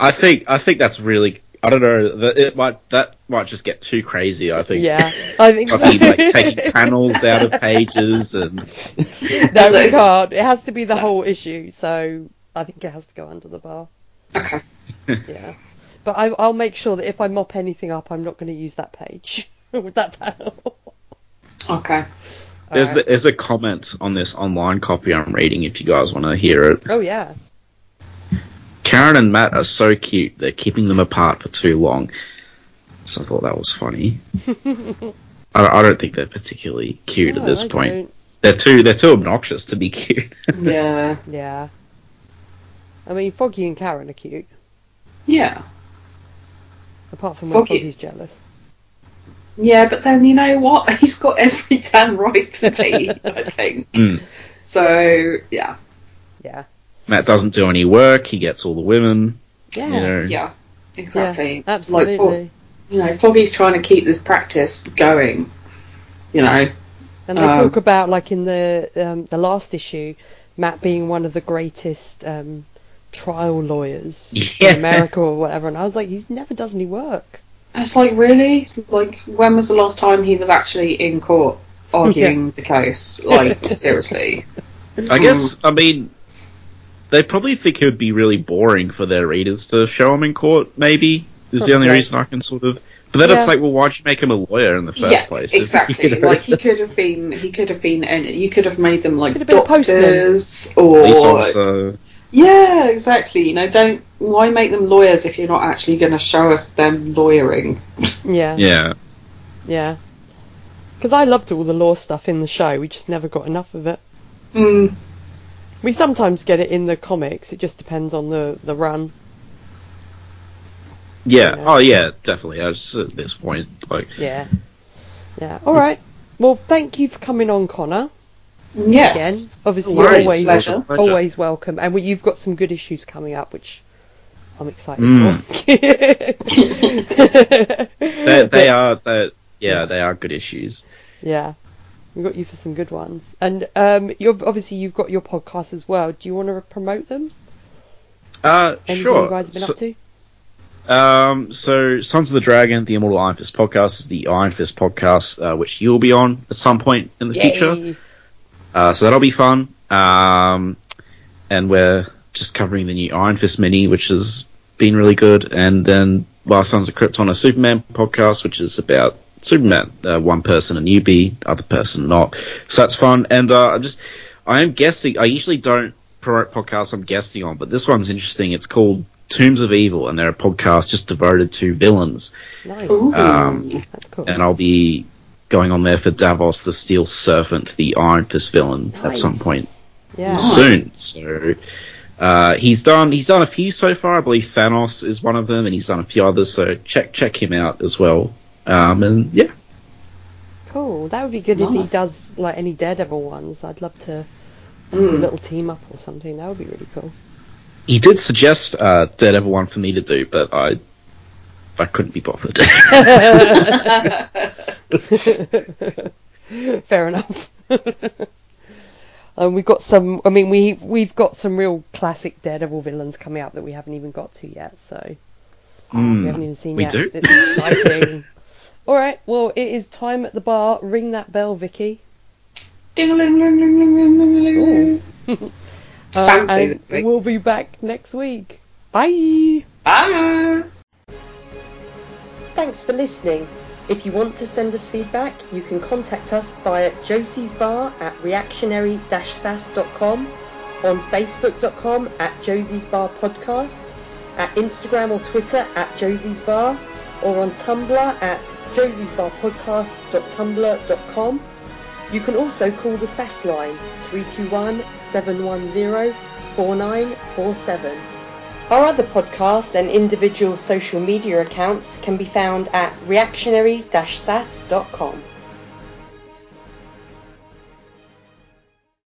I think I think that's really. I don't know. That it might that might just get too crazy. I think. Yeah, I think I so. mean, like taking panels out of pages and no, we can't. It has to be the whole issue, so I think it has to go under the bar. okay. Yeah. But I, I'll make sure that if I mop anything up, I'm not going to use that page with that panel. Okay. there's Alright. the, there's a comment on this online copy I'm reading if you guys want to hear it. Oh yeah. Karen and Matt are so cute. They're keeping them apart for too long. So I thought that was funny. I, I don't think they're particularly cute No, at this I point. don't. They're too they're too obnoxious to be cute. Yeah. Yeah. I mean, Foggy and Karen are cute. Yeah. Apart from when Foggy- Foggy's jealous. Yeah, but then you know what? He's got every damn right to be, I think. Mm. So, yeah. Yeah. Matt doesn't do any work. He gets all the women. Yeah. You know. Yeah. Exactly. Yeah, absolutely. Like, you know, Foggy's trying to keep this practice going. You know. And they Um, talk about like in the um, the last issue, Matt being one of the greatest um, trial lawyers Yeah. in America or whatever, and I was like, he's never does any work. It's like, really? Like, when was the last time he was actually in court arguing the case? Like, seriously. I guess I mean they probably think it would be really boring for their readers to show him in court. Maybe is the only reason I can sort of. But then Yeah. it's like, well, why'd you make him a lawyer in the first yeah, place? exactly. You know? Like he could have been, he could have been, and you could have made them like Could have been a doctors or Police officer. Yeah, exactly. You know, don't why make them lawyers if you're not actually going to show us them lawyering? Yeah, Yeah. yeah. Because I loved all the law stuff in the show, we just never got enough of it. Mm, We sometimes get it in the comics. It just depends on the the run. Yeah. Yeah. Oh, yeah. Definitely. I just at this point, like, Yeah, yeah. All right. Well, thank you for coming on, Connor. Yes. Again, obviously No you're always Pleasure. Pleasure. always welcome, and we, you've got some good issues coming up, which I'm excited Mm. for. they, they are. Yeah, they are good issues. Yeah, we got you for some good ones, and um, you're obviously you've got your podcast as well. Do you want to promote them? Uh, Anything sure. you guys have been So- up to? Um, so Sons of the Dragon, the Immortal Iron Fist podcast is the Iron Fist podcast, uh, which you'll be on at some point in the future. Yay. Uh, so that'll be fun. Um, and we're just covering the new Iron Fist mini, which has been really good. And then Last Sons of Krypton, a Superman podcast, which is about Superman. Uh, one person a newbie, other person not. So that's fun. And uh, I'm just, I am guessing. I usually don't promote podcasts I'm guesting on, but this one's interesting. It's called Tombs of Evil, and they're a podcast just devoted to villains. Nice. Ooh. Um, That's cool. And I'll be going on there for Davos, the Steel Serpent, the Iron Fist villain, at some point Yeah. Soon. So uh, he's done he's done a few so far. I believe Thanos is one of them, and he's done a few others. So check check him out as well. Um, and yeah, Cool. That would be good if he does like any Daredevil ones. I'd love to do a Mm. little team up or something. That would be really cool. he did suggest uh, Daredevil one for me to do, but I I couldn't be bothered. Fair enough. um, we've got some. I mean, we we've got some real classic Daredevil villains coming up that we haven't even got to yet. So Mm, we haven't even seen we yet. do. It's exciting. All right. Well, it is time at the bar. Ring that bell, Vicky. Ding-a-ling-ling-ling-ling-ling-ling. Uh, and we'll be back next week. Bye. Ah. Thanks for listening. If you want to send us feedback, you can contact us via Josie's Bar at reactionary-sas.com, on facebook.com at Josie's Bar Podcast, at Instagram or Twitter at Josie's Bar, or on Tumblr at josiesbarpodcast.tumblr.com. You can also call the SAS line 321 710 4947. Our other podcasts and individual social media accounts can be found at reactionary-sas.com.